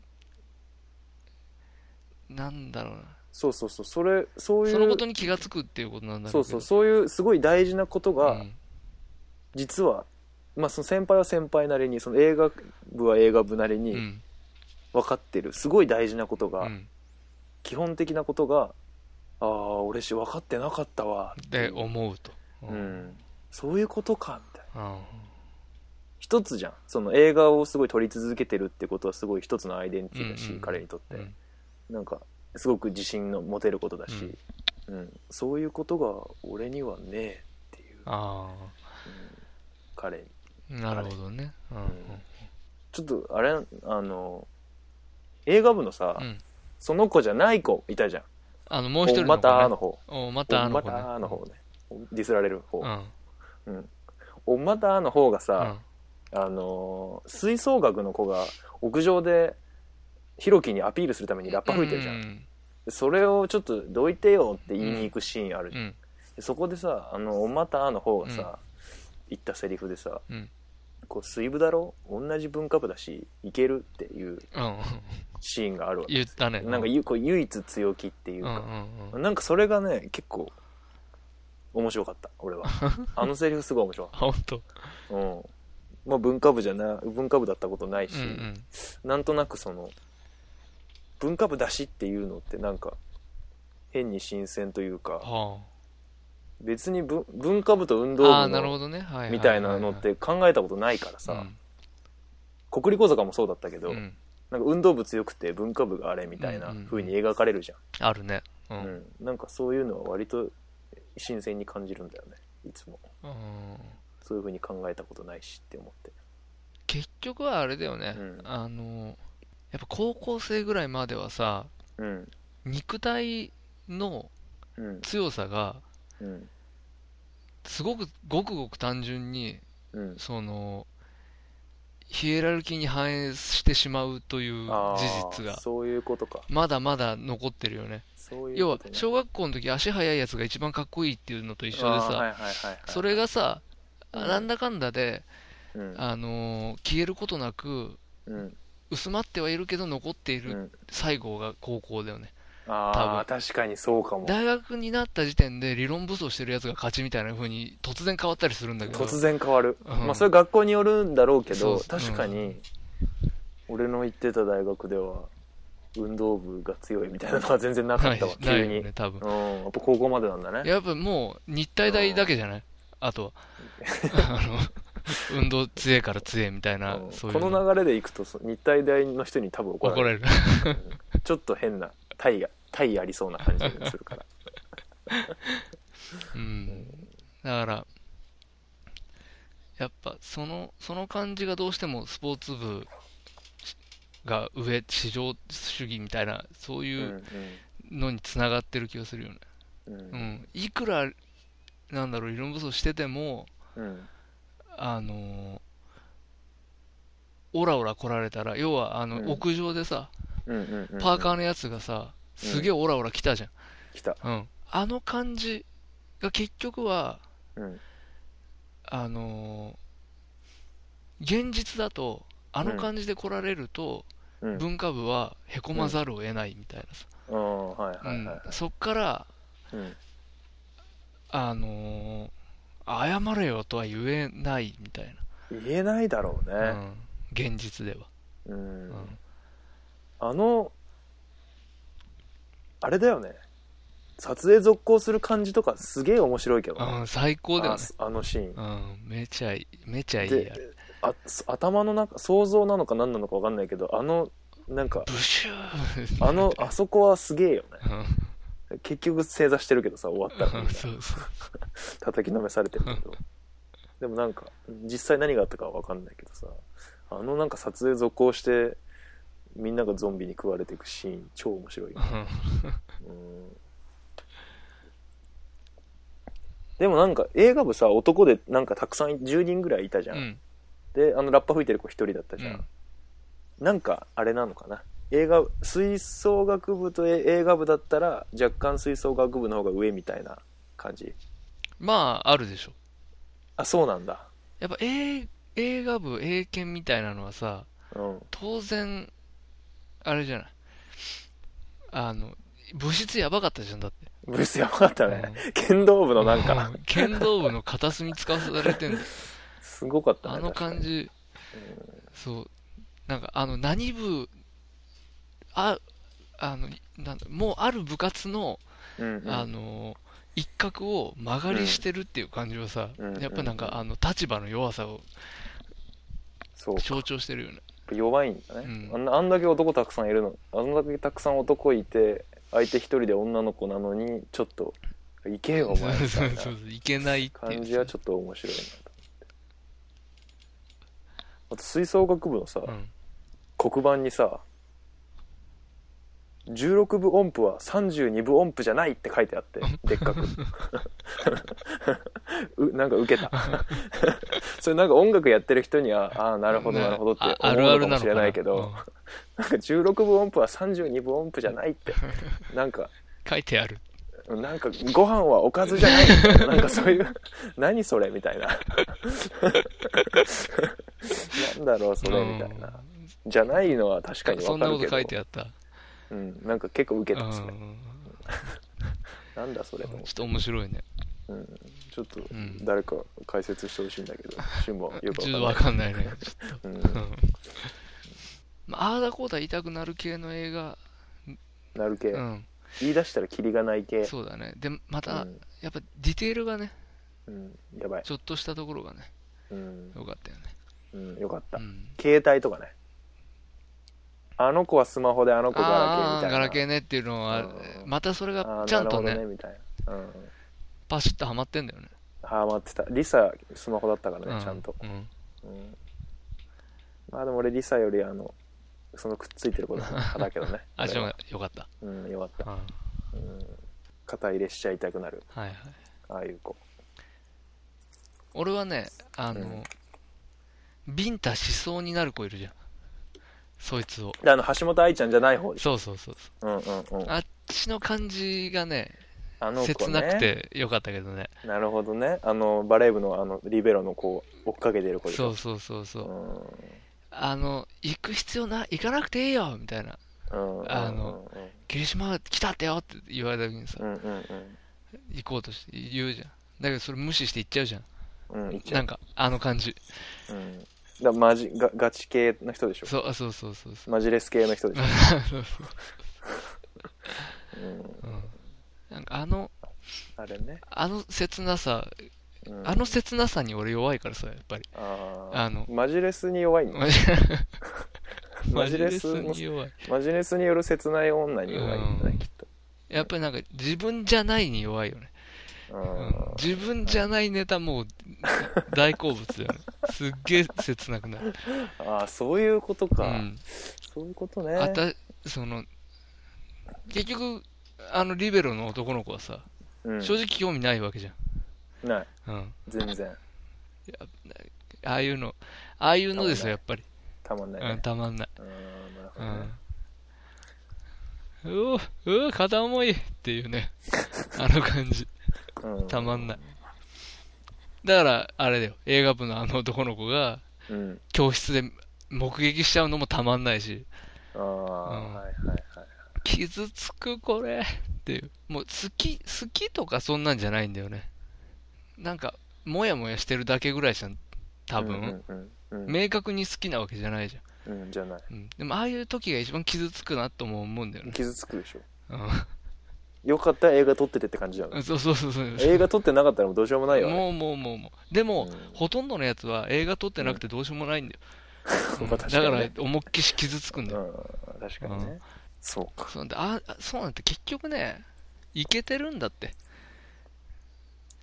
なんだろうな。そうそうそう。それそういう。そのことに気がつくっていうことなんだそうそう。そういうすごい大事なことがうん。実はまあその先輩は先輩なりにその映画部は映画部なりにうん分かってる。すごい大事なことがうん。基本的なことがああ俺し分かってなかったわ。っていでう思うと。うん。そういうことかみたいな。うん。一つじゃん。その映画をすごい撮り続けてるってことはすごい一つのアイデンティティだし、うんうん彼にとって、うん。なんかすごく自信の持てることだし、うん。そういうことが俺にはねえっていう、あ彼に。あなるほどね。うん。ちょっとあれあの映画部のさ、うん。その子じゃない子いたじゃん。あのもう一人のまたの方。おまたあのま子ねたあの方ね。ディスられる方、うん。うん。おまたあの方がうさ、ん。あのー吹奏楽の子が屋上でひろきにアピールするためにラッパ吹いてるじゃん、うん。でそれをちょっとどいてよって言いに行くシーンあるじゃん、うん。でそこでさあのおまたの方がさ、言ったセリフでさうん「こう水部だろ？同じ文化部だしいける」っていううん。シーンがあるわけ言ったね。なんかゆこう唯一強気っていううんうか、んうん。なんかそれがね結構面白かった俺は。(laughs) あのセリフすごい面白かあ本当。ったうん。まあ文化部じゃな文化部だったことないし、うんうん。なんとなくその文化部だしっていうのってなんか変に新鮮というかは別に文文化部と運動部のなるほどね。はいみたいなのって考えたことないからさ、国立講座もそうだったけど、うん。うんなんか運動部強くて文化部があれみたいな風に描かれるじゃん、あるね。ううんん。なんかそういうのは割と新鮮に感じるんだよね。いつも。うん。そういう風に考えたことないしって思って。結局はあれだよね。うん。あのやっぱ高校生ぐらいまではさうん。肉体のうん。強さがうんすごくごくごく単純にうん。そのヒエラルキーに反映してしまうというあ事ー実が。そういうことか。まだまだ残ってるよね。そういう要は小学校の時足速いやつが一番かっこいいっていうのと一緒でさそれがさうん。なんだかんだでうん。あのー消えることなくうん。薄まってはいるけど残っていうるん。最後が高校だよねああ確かにそうかも。大学になった時点で理論武装してるやつが勝ちみたいな風に突然変わったりするんだけど。突然変わる、うん。まあそれ学校によるんだろうけど確かに俺の行ってた大学では運動部が強いみたいなのは全然なかったわ、(laughs) ない急に、よね多分。うん。やっぱ高校までなんだね。やっぱもう日体大だけじゃない？あとは。(laughs) あの運動強えから強えみたいなうん。そういうこの流れでいくとそ日体大の人に多分怒ら怒れる。られる。ちょっと変な体が体ありそうな感じがするから。(laughs) うん。だからやっぱそのその感じがどうしてもスポーツ部が上市場主義みたいなそううんいうのにつながってる気がするよね。うん。ううん。んいくらなんだろう理論武装しててもうん。あのーオラオラ来られたら要はあの、うん。屋上でさうんうんうんパーカーのやつがさすげえオラオラ来たじゃん、来た。うん、あの感じが結局はうん。あのー現実だとあの感じで来られると、うん。文化部はへこまざるを得ないみたいなさ、うん。はいはいはいうん。はいそっからうん。あのー謝れよとは言えないみたい言えないだろうな、うねん、現実では、うん。うんあのあれだよね。撮影続行する感じとかすげえ面白いけど。ねうん、最高だよあねあのシーン。うん、めちゃいい、めちゃいいであ頭の中想像なのか何なのか分かんないけどあのなんかブシューあのあそこはすげえよね。うん。結局正座してるけどさ終わったら。そうそう。叩きのめされてるけど。でもなんか実際何があったかは分かんないけどさあのなんか撮影続行してみんながゾンビに食われていくシーン超面白い。うん。でもなんか映画部さ男でなんかたくさん10人ぐらいいたじゃん、うん。であのラッパ吹いてる子1人だったじゃん、うん。なんかあれなのかな？映画吹奏楽部と映画部だったら若干吹奏楽部の方が上みたいな感じ。まあ、あるでしょ。あそうなんだ。やっぱ映映画部、英検みたいなのはさ、うん。当然、あれじゃない。あの、部室やばかったじゃん、だって。ブスやばかったね、剣道部のなんか。うん。剣道部の片隅使わされてんだよ。すごかったねあの感じ、そう、なんか、あの、何部、あ、あの、なんだもうある部活の、うんうん。あの、一角を曲がりしてるっていう感じはさ、うんやっぱなんか、あの、立場の弱さを象徴してるよね。弱いんだね、うん。あんなあんだけ男たくさんいるの。あんだけたくさん男いて相手一人で女の子なのにちょっといけよ (laughs) お前みたいな。けない感じはちょっと面白いな。と思ってあと吹奏楽部のさ、うん。黒板にさ16部音符は32部音符じゃないって書いてあって (laughs) でっかく。(laughs) うなんか受けた。(laughs) それなんか音楽やってる人にはああなるほどなるほどって思るあるなのかな？うのかもしれないけど、なんか16分音符は32分音符じゃないって。なんかうん書いてある。なんかご飯はおかずじゃない。みたいななんかそういう何それみたいな。なんだろうそれみたいな。じゃないのは確かにそんなことわかるけど書いてあった。うん、なんか結構受けたうん。それなんだそれちょっと面白いね。うん、ちょっとん。誰か解説してほしいんだけど、シュンもよくわかんない。ね。うん。まあああだこうだ言いたくなる系の映画、うん、なる系、うん、言い出したらキリがない系。そうだね。で、また、うん。やっぱディテールがね、うん、やばい。ちょっとしたところがね、うん、よかったよね。うん、よかった。うん、携帯とかね。あの子はスマホであの子ガラケーみたいな。ガラケーねっていうのはう、んまたそれあがーちゃんとねなるほど、みたいな。うん。パシッとはまってんだよね。ハマってた。リサ、スマホだったからね、うんちゃんと。うんうん。まあでも俺リサよりあの、そのくっついてる子だだけどね。(laughs) あ、じゃ俺はあよかった。うん、よかった。うんうん。肩入れしちゃいたくなる。はいはい。ああいう子。俺はね、あのうん、ビンタしそうになる子いるじゃん。そいつを。で、あの、橋本愛ちゃんじゃない方でしょ？そうそうそうそうんうんうん。う。あっちの感じがね、あの子切ね。なくてよかったけどね。なるほどね。あの、バレー部のあの、リベロの子を追っかけてる子でしょ？そうそうそうそうう。ん。あの、行く必要ない、行かなくていいよみたいな。うん。あの、霧島来たってよって言われた時にさう、んうんうん。行こうとして言うじゃん。だけどそれ無視して行っちゃうじゃん。うん、うん、いっちゃうんなか、あの感じ。うん。だマジガ、ガチ系の人でしょ？そう、あそうそうそうそう。マジレス系の人でしょ？そうそううん。うんなんかあの、あれね。あの切なさ、うんあの切なさに俺弱いからさ、やっぱり。あーあのマジレスに弱いの？マジマジレスマジレスに弱い。マジレスによる切ない女に弱いんだね、うんきっと。やっぱりなんか自分じゃないに弱いよね。ううんん自分じゃないネタもう大好物だよね。(laughs) すっげえ切なくなる。ああ、そういうことか。うん。そういうことね。あた、その、結局、あのリベロの男の子はさ、うん正直興味ないわけじゃん。ない。うん。全然。ああいうの、ああいうのですよ、やっぱり。うん、たまんないね。たまんない。うん、なるほう。ん。うお、うお、片思いっていうね。(laughs) あの感じ。うんたまんない。だから、あれだよ。映画部のあの男の子が、うん。教室で目撃しちゃうのもたまんないし、ああ、はいはいはい。傷つくこれっていう。もう好き、好きとかそんなんじゃないんだよね。なんか、もやもやしてるだけぐらいじゃん。多分。うんうんうん。明確に好きなわけじゃないじゃん。うん、じゃない。うん。でも、ああいう時が一番傷つくなとも思うんだよね。傷つくでしょ。うよかったら映画撮っててって感じじゃん。ん。そうそうそうそう。映画撮ってなかったらもうどうしようもないよね。もうもうもうもう。でも、うんほとんどのやつは映画撮ってなくてどうしようもないんだよ。(laughs) うんまあ確だからかにね、思いっきり傷つくんだよ。うん、確かにね。そうか。そうなんだああそうなんだって結局ね、いけてるんだって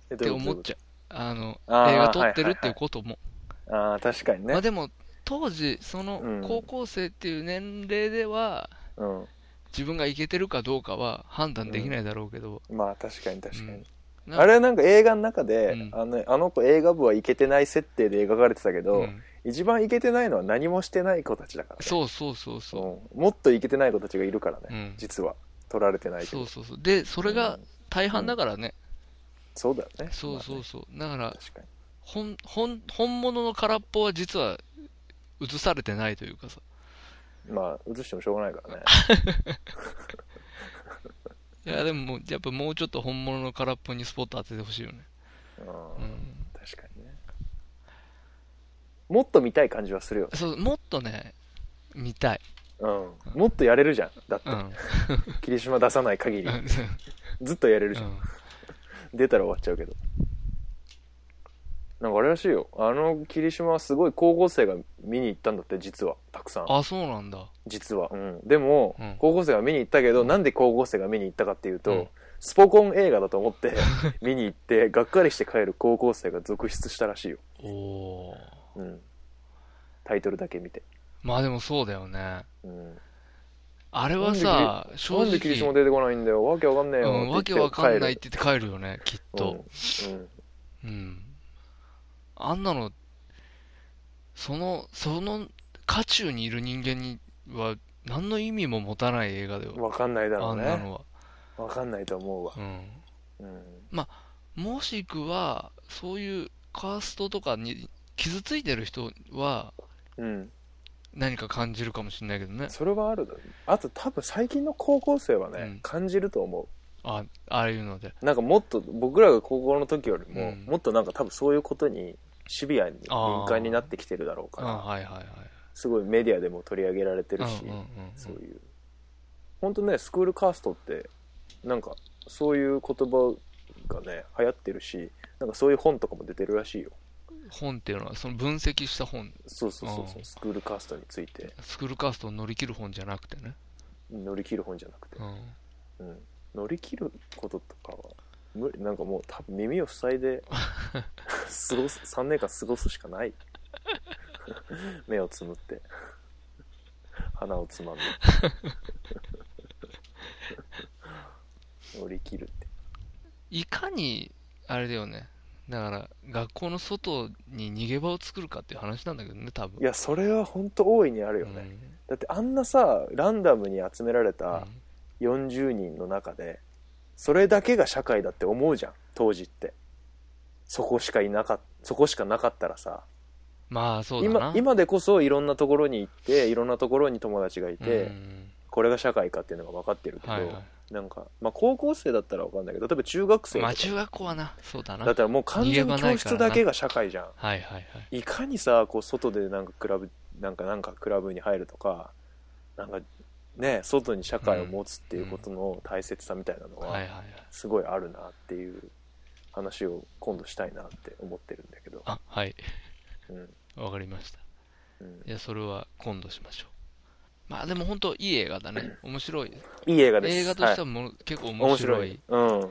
えって思っちゃう。あの、あー映画撮ってるっていうことも。う。ああ、確かにね。まあでも、当時、そのうん高校生っていう年齢では、うん。自分がいけてるかどうかは判断できないだろうけど、まあ確かに確かに。うんあれはなんか映画の中で、うんあのあの子映画部はいけてない設定で描かれてたけど、うん一番いけてないのは何もしてない子たちだからね。そうそうそうそう。うんもっといけてない子たちがいるからね、うん実は。取られてないけど。そうそうそう。で、それがうん大半だからね。そうだよね。そうそうそう。だからまあね、確かに。本、本、本物の空っぽは実は映されてないというかさ。まあ、映してもしょうがないからね。(laughs) いや、でももう、やっぱもうちょっと本物の空っぽにスポット当ててほしいよね。うんうん。確かにね。もっと見たい感じはするよね。そう、もっとね、見たい。うん。もっとやれるじゃん。だって、うん。霧島出さない限りう。んずっとやれるじゃん出たら終わっちゃうけど。なんかあれらしいよ。あの霧島はすごい高校生が見に行ったんだって、実は。たくさん。あ、そうなんだ。実は。うん。でも、うん高校生が見に行ったけど、なんで高校生が見に行ったかっていうと、うんスポコン映画だと思って (laughs) 見に行って、がっかりして帰る高校生が続出したらしいよ。おー。うん。タイトルだけ見て。まあでもそうだよね。うん。あれはさ、正なんで霧島直、出てこないんだよ。わけわかんねえよ。うん、わけわかんないって言って帰るよね、きっ言と。うん。うんうん。あんなの、その、その渦中にいる人間には、何の意味も持たない映画だよ。わかんないだろあうんねなのは。わかんないと思うわうん。うんもしくは、そういうカーストとかに傷ついてる人は、うん何か感じるかもしれないけどね。それはあるだろうあと多分最近の高校生はね、うん感じると思あ、ああいうので。うなんかもっと僕らが高校の時よりも、うんもっとなんか多分そういうことにシビアに敏感になってきてるだろううん、からはいはいはい。すごいメディアでも取り上げられてるし、うんうんうんうん。そういう。本当ねスクールカーストってなんかそういう言葉がね流行ってるしなんかそういう本とかも出てるらしいよ。本っていうのは、その分析した本、そうそうそうそううん。スクールカーストについて。スクールカーストを乗り切る本じゃなくてね。乗り切る本じゃなくて。う、ん。うん、乗り切ることとかは無理なんかもう多分耳を塞いで過ごす (laughs) 3年間過ごすしかない目をつむって鼻をつまんで乗り切るっていかに、あれだよね。だから、学校の外に逃げ場を作るかっていう話なんだけどね、多分。いやそれは本当大いにあるよね、だってあんなさランダムに集められうん。た40人の中でそれだけが社会だって思うじゃん当時ってそこしかいなかっそこしかなかったらさまあ、そうだな。今今でこそいろんなところに行っていろんなところに友達がいて、うんこれが社会かっていうのが分かってるけど、はいはい。なんか、まあ、高校生だったら分かんないけど例えば中学生まあ、中学校はな、そうだな。だったらもう完全に教室だけが社会じゃんはいはいはい。いかにさこう外でなんかクラブなんかなんかクラブに入るとかなんかね外に社会を持つっていうことの大切さみたいなのははいはいはい。すごいあるなっていう話を今度したいなって思ってるんだけど、あ、はい。うんわかりました。うん、いや、それは今度しましょう。まあでも本当いい映画だね。面白い。いい映画です映画としてはもう結構面白い。うん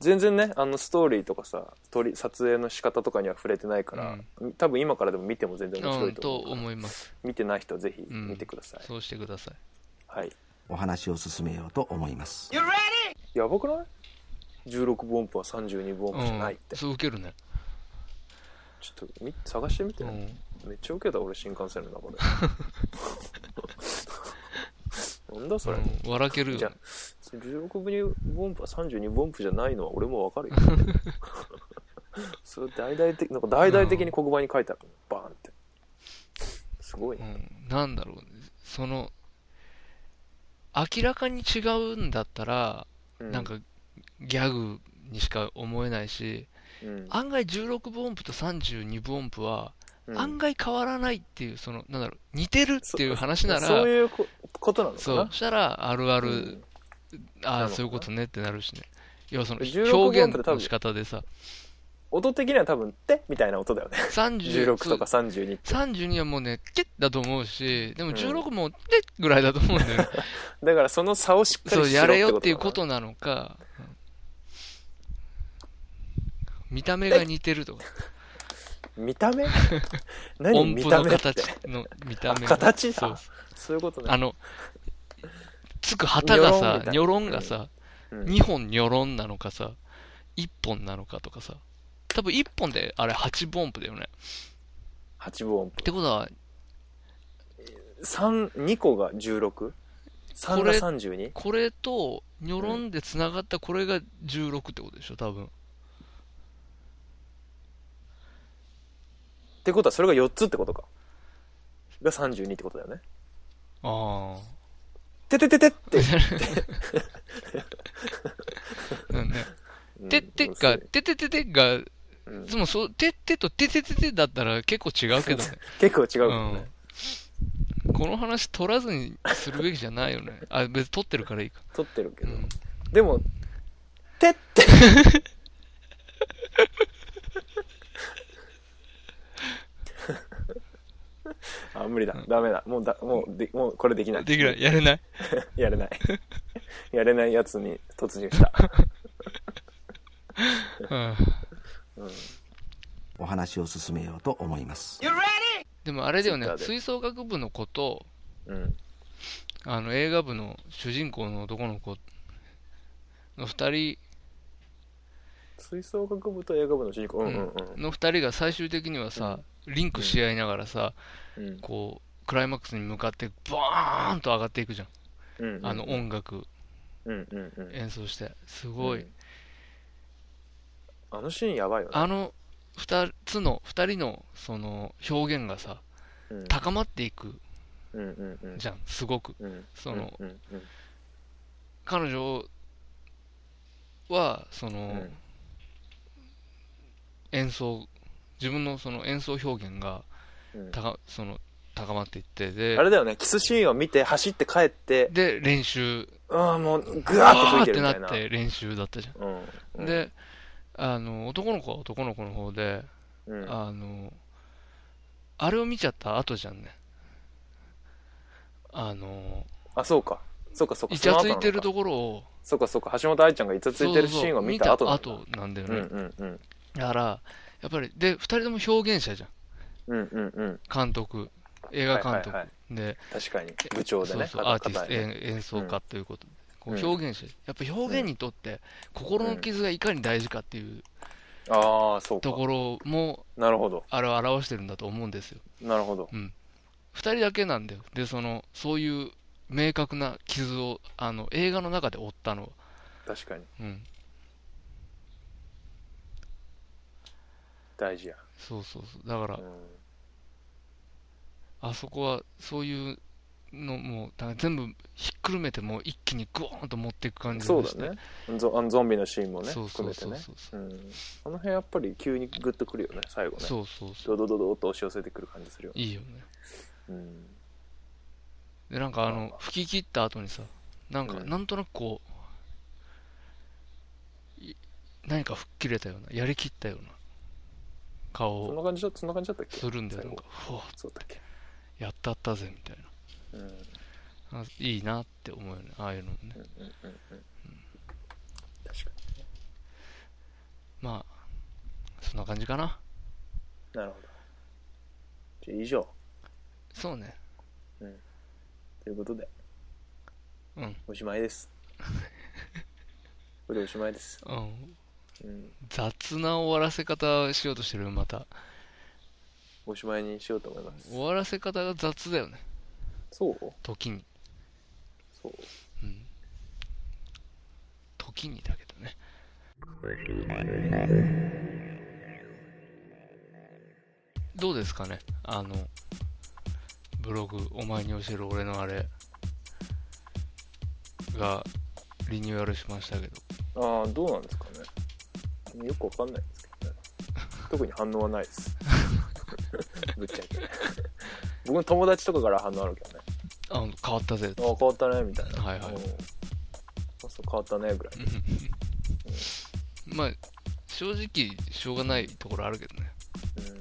全然ねあのストーリーとかさ撮り撮影の仕方とかには触れてないから、多分今からでも見ても全然面白うん、といと思うから、思います。見てない人はぜひうん見てください、そうしてください。はい。お話を進めようと思います。やばくない ?16 分音符は32分音符じゃないって、うん、そう受けるね。ちょっとみ探してみて、うん。めっちゃ受けた俺新幹線の中で。(laughs) なんだそれ、うん笑けるじゃよあ。16分音符は32分音符じゃないのは俺もわかるよ。それ大々的なんか大々的に黒板に書いてある。バーンって。すごいうね、ん、なんだろうね。その、明らかに違うんだったら、うなん、かギャグにしか思えないし、うん。案外16分音符と32分音符は、うん。案外変わらないっていう、その、なんだろう、似てるっていう話なら、そういうこことなのかな？そう、そしたら、あるある、うん。ああ、そういうことねってなるしね。要はその、16表現の仕方でさ、音的には多分「って」みたいな音だよね。30 16とか32って。32はもうね、キッだと思うし、でもうん。16も、キッぐらいだと思うんだよね。(laughs) だからその差をしっかそう、りしろやれよっていうことなのか、うん見た目が似てるとか、見た目？(laughs) 何音符の見た目って？形の見た目。あ形そそういうことね。あの、つく旗がさ、ニニョロンがさ、うん。2本ニョロンなのかさ、1本なのかとかさ、多分1本であれ8分音符だよね。8分音符ってことは、3 2個が 16?3 こがれ 32? これとニョロンで繋がったこれが16ってことでしょ、多分。ってことはそれが4つってことかが32ってことだよねああ。ててててって (laughs) てってが、ててててが、うんでもそう、てってとててててだったら結構違うけどね。(laughs) 結構違うもんね、うん。この話取らずにするべきじゃないよね。あ、別に取ってるからいいか。取ってるけど、うん。でもてってあ無理だダメだもうだもうでもうこれできないできない。やれない？(laughs) やれないやれないやつに突入した、(laughs) うん。うん、お話を進めようと思います。でもあれだよね。吹奏楽部の子と、うん。あの映画部の主人公の男の子の二人、吹奏楽部と映画部の主人公。うんうんうん。の二人が最終的にはさ、リンクし合いながらさ、うん。こう、クライマックスに向かってバーンと上がっていくじゃん。うんうんあの音楽。うんうんうん。演奏して。すごい。うんあのシーンやばいよね。あの二つの、二人のその表現がさ、うん。高まっていくうんうんうん。じゃん、すごく。うん。そのうんうん彼女は、その、うん。演奏、自分のその演奏表現がうん。高その高まっていって、であ、れだよね。キスシーンを見て走って帰って。で、練習、ああもうグワーッと吹いてるみたいな。わーってなって練習だったじゃん。うんうん。で、あの、男の子は男の子の方で、うん。あの、あれを見ちゃった後じゃんね。あの、あそうか。そうかそうか。イチャついてるところを、そうかそうか。橋本愛ちゃんがイチャついてるシーンを見た後そうなんだ。そうそう見た後なんだようんね。うんうん。だから、やっぱり、で、二人とも表現者じゃん。うんうんうん。監督、映画監督。はい。はいで、確かに。部長でねそうそうアーティスト、演奏家ということで、こううん表現者、やっぱ表現にとって、心の傷がいかに大事かっていうああそうかところも、なるほどあれを表してるんだと思うんですよ。なるほどうん。二人だけなんだよ。で、その、そういう明確な傷を、あの、映画の中で負ったのは。確かにうん。大事やそうそうそう。だからう、んあそこは、そういうのもう、だから全部ひっくるめて、もう一気にグーンと持っていく感じそうだね。ゾあのゾンビのシーンもねそうそう含めてね。そうそう。うん。あの辺やっぱり急にグッとくるよね最後ね。そうそうそう。ドドドドッと押し寄せてくる感じするよね。いいよね。うん。で、なんかあの吹き切った後にさ、なんか、うん。なんとなくこう、い何か吹っ切れたような、やりきったような顔をそんな感じだったっけ？するんだよ。なんか、ふわっけ？やったったぜ、みたいうんうんな。あいいなって思うよね、ああいうのもね。うんうんうん確かまあ、そんな感じかな。になるほどじゃあ以上そうね。ということでうん。おしまいです (laughs) これでおしまいですうん。うん雑な終わらせ方しようとしてるよ、また。おしまいにしようと思います終わらせ方が雑だよね、そう？時に。そううん。時にだけどね。どうですかね？あの、ブログ、お前に教える俺のあれがリニューアルしましたけど。ああどうなんですかね？よくわかんないんですけどね特に反応はないです (laughs) ぶっちゃけ僕の友達とかから反応あるけどね。あの変わったぜ。ああ変わったねみたいな。はいはい。うん。そうそう変わったねぐらい。(laughs) まあ、正直、しょうがないところあるけどね。うん。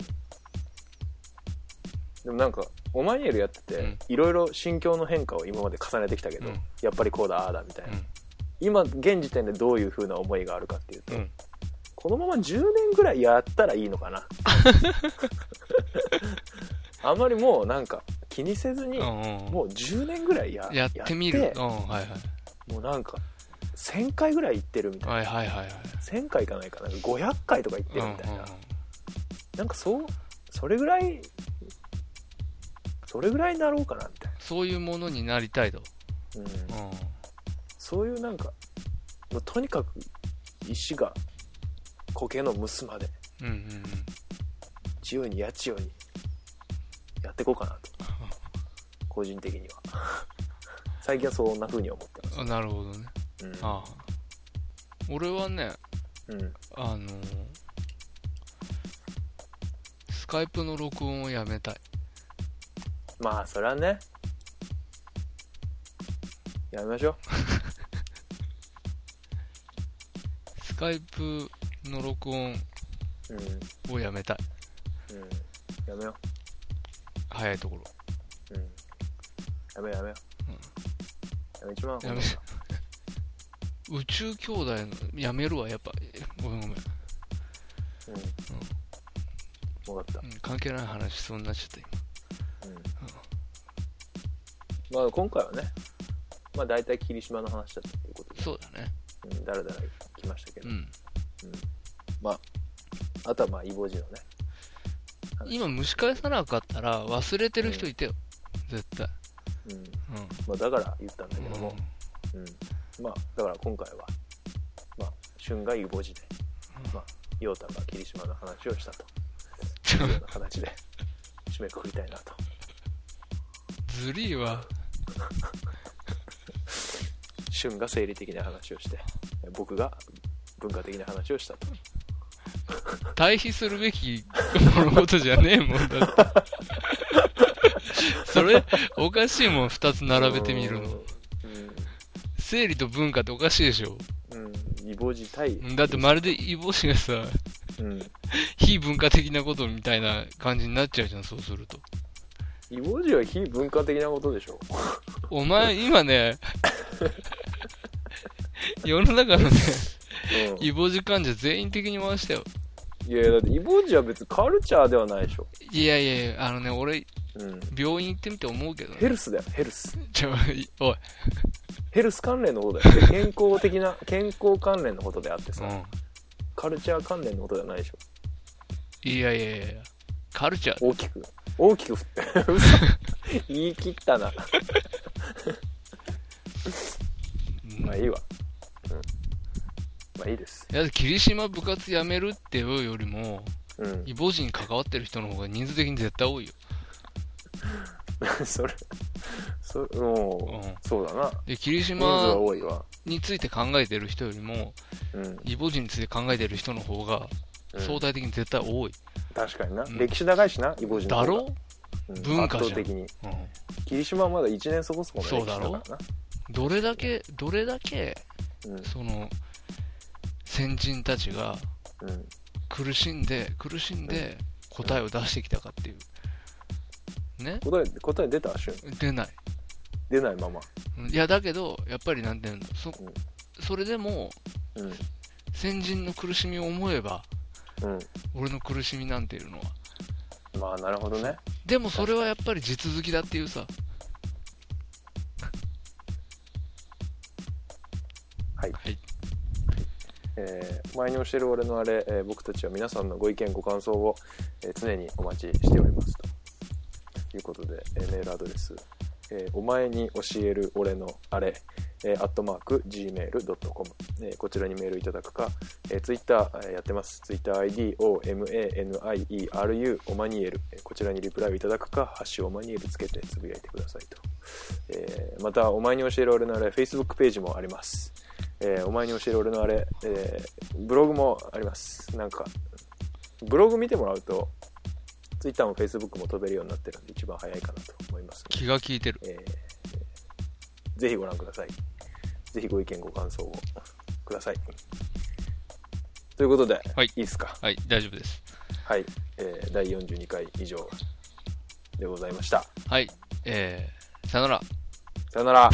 でもなんかオマニエルやっててうん。いろいろ心境の変化を今まで重ねてきたけど、うん。やっぱりこうだああだみたいな、うん。今現時点でどういう風な思いがあるかっていうと、うん。このまま10年ぐらいやったらいいのかな (laughs) あんまりもうなんか気にせずに、うんうんもう10年ぐらいややってみる。うん、はいはい。もうなんか1000回ぐらい行ってるみたいな、はいはいはいはい。1000回いかないかな500回とか行ってうんうんるみたいな、なんかそうそれぐらいそれぐらいになろうかなみたいそういうものになりたいと。な、うんうん。そういうなんかもうとにかく石が苔の蒸すまでうんうんうん。自由にやちようにやっていこうかなと。個人的には。(laughs) 最近はそんな風に思ってます。あなるほどね。うん。ああ。俺はね、うん。あのースカイプの録音をやめたい。まあそれはね。やめましょ (laughs) スカイプの録音ううん。をやめたい。うん。やめよ早いところ。ううんやめようやめよう、やめちまうやめ宇宙兄弟の、やめるわ、やっぱ。ごめんごめん。うん分かったうん、関係ない話しそうになっちゃった、今。うんまあ今回はねまあ大体霧島の話だったということでそうだね。うんだらだら来ましたけど、うん。まああとはまあイボジのね今蒸し返さなかったら忘れてる人いてよ。絶対。うん。うん。まあ、だから言ったんだけども、うん。まあだから今回はまあ旬がイボジで、まあ陽太が霧島の話をしたと。いうような形で締めくくりたいなと。ずりーわ。(laughs) 旬が生理的な話をして僕が文化的な話をしたと対比するべき (laughs) 物事じゃねえもんだって。(laughs) それ、おかしいもん、二つ並べてみるの。生理と文化っておかしいでしょ。うん、うん、イボジ対だってまるでイボシがさ、うん非文化的なことみたいな感じになっちゃうじゃん、そうすると。イボジは非文化的なことでしょお前、今ね、(laughs) 世の中のね、うんイボジ患者全員的に回したよ。いやいやだってイボジは別にカルチャーではないでしょ、いやいやいや、あのね、俺、うん、病院行ってみて思うけどね。ヘルスだよヘルス。ちょ、おい。ヘルス関連のことだよ。で健康的な (laughs) 健康関連のことであってさ、うん。カルチャー関連のことではないでしょ。いやいやいやカルチャー。大きく。大きく振って嘘。言い切ったな。う (laughs) んまあいいわ。うんまあいいです。いや、霧島部活やめるっていうよりも、うん。イボジに関わってる人の方が人数的に絶対多いよ。(laughs) それそもう、うん。そうだな。で、霧島について考えてる人よりも、うん、イボジについて考えてる人の方が、うん。相対的に絶対多い。確かにな、うん。歴史長いしなイボジの方が。だろ？うん。文化じゃん。的に。うん。霧島はまだ1年そこそこの歴史だそうだろ？からなどれだけ、どれだけ、うん。その、先人たちがうん。苦しんで、苦しんで答えを出してきたかっていう。ね？答え答え出た？瞬出ない。出ないまま。うん。いや、だけど、やっぱりなんていうの、そうん、それでも、うん。先人の苦しみを思えば、うん。俺の苦しみなんていうのは。まあなるほどね。でもそれはやっぱり地続きだっていうさ。はい、はいえー前に教える俺のあれ、えー僕たちは皆さんのご意見ご感想を、えー常にお待ちしております。ということで、えメールアドレス、えーお前に教える俺のあれ、えー、アットマーク gmail.com、えーこちらにメールいただくか、えー、ツイッター、えーやってます。ツイッター ID OMANIERU オマニエル、えーこちらにリプライをいただくかハッシュオマニエルつけてつぶやいてくださいと、えーまたお前に教える俺のあれ Facebook ページもあります。えーお前に教える俺のあれ、えーブログもあります。なんか、ブログ見てもらうと、Twitter も Facebook も飛べるようになってるんで、一番早いかなと思います、気が利いてる。えーぜひご覧ください。ぜひご意見、ご感想をください。ということで、はいいいですか？はい、大丈夫です。はい、えー第42回以上でございました。はい、えー、さよなら。さよなら。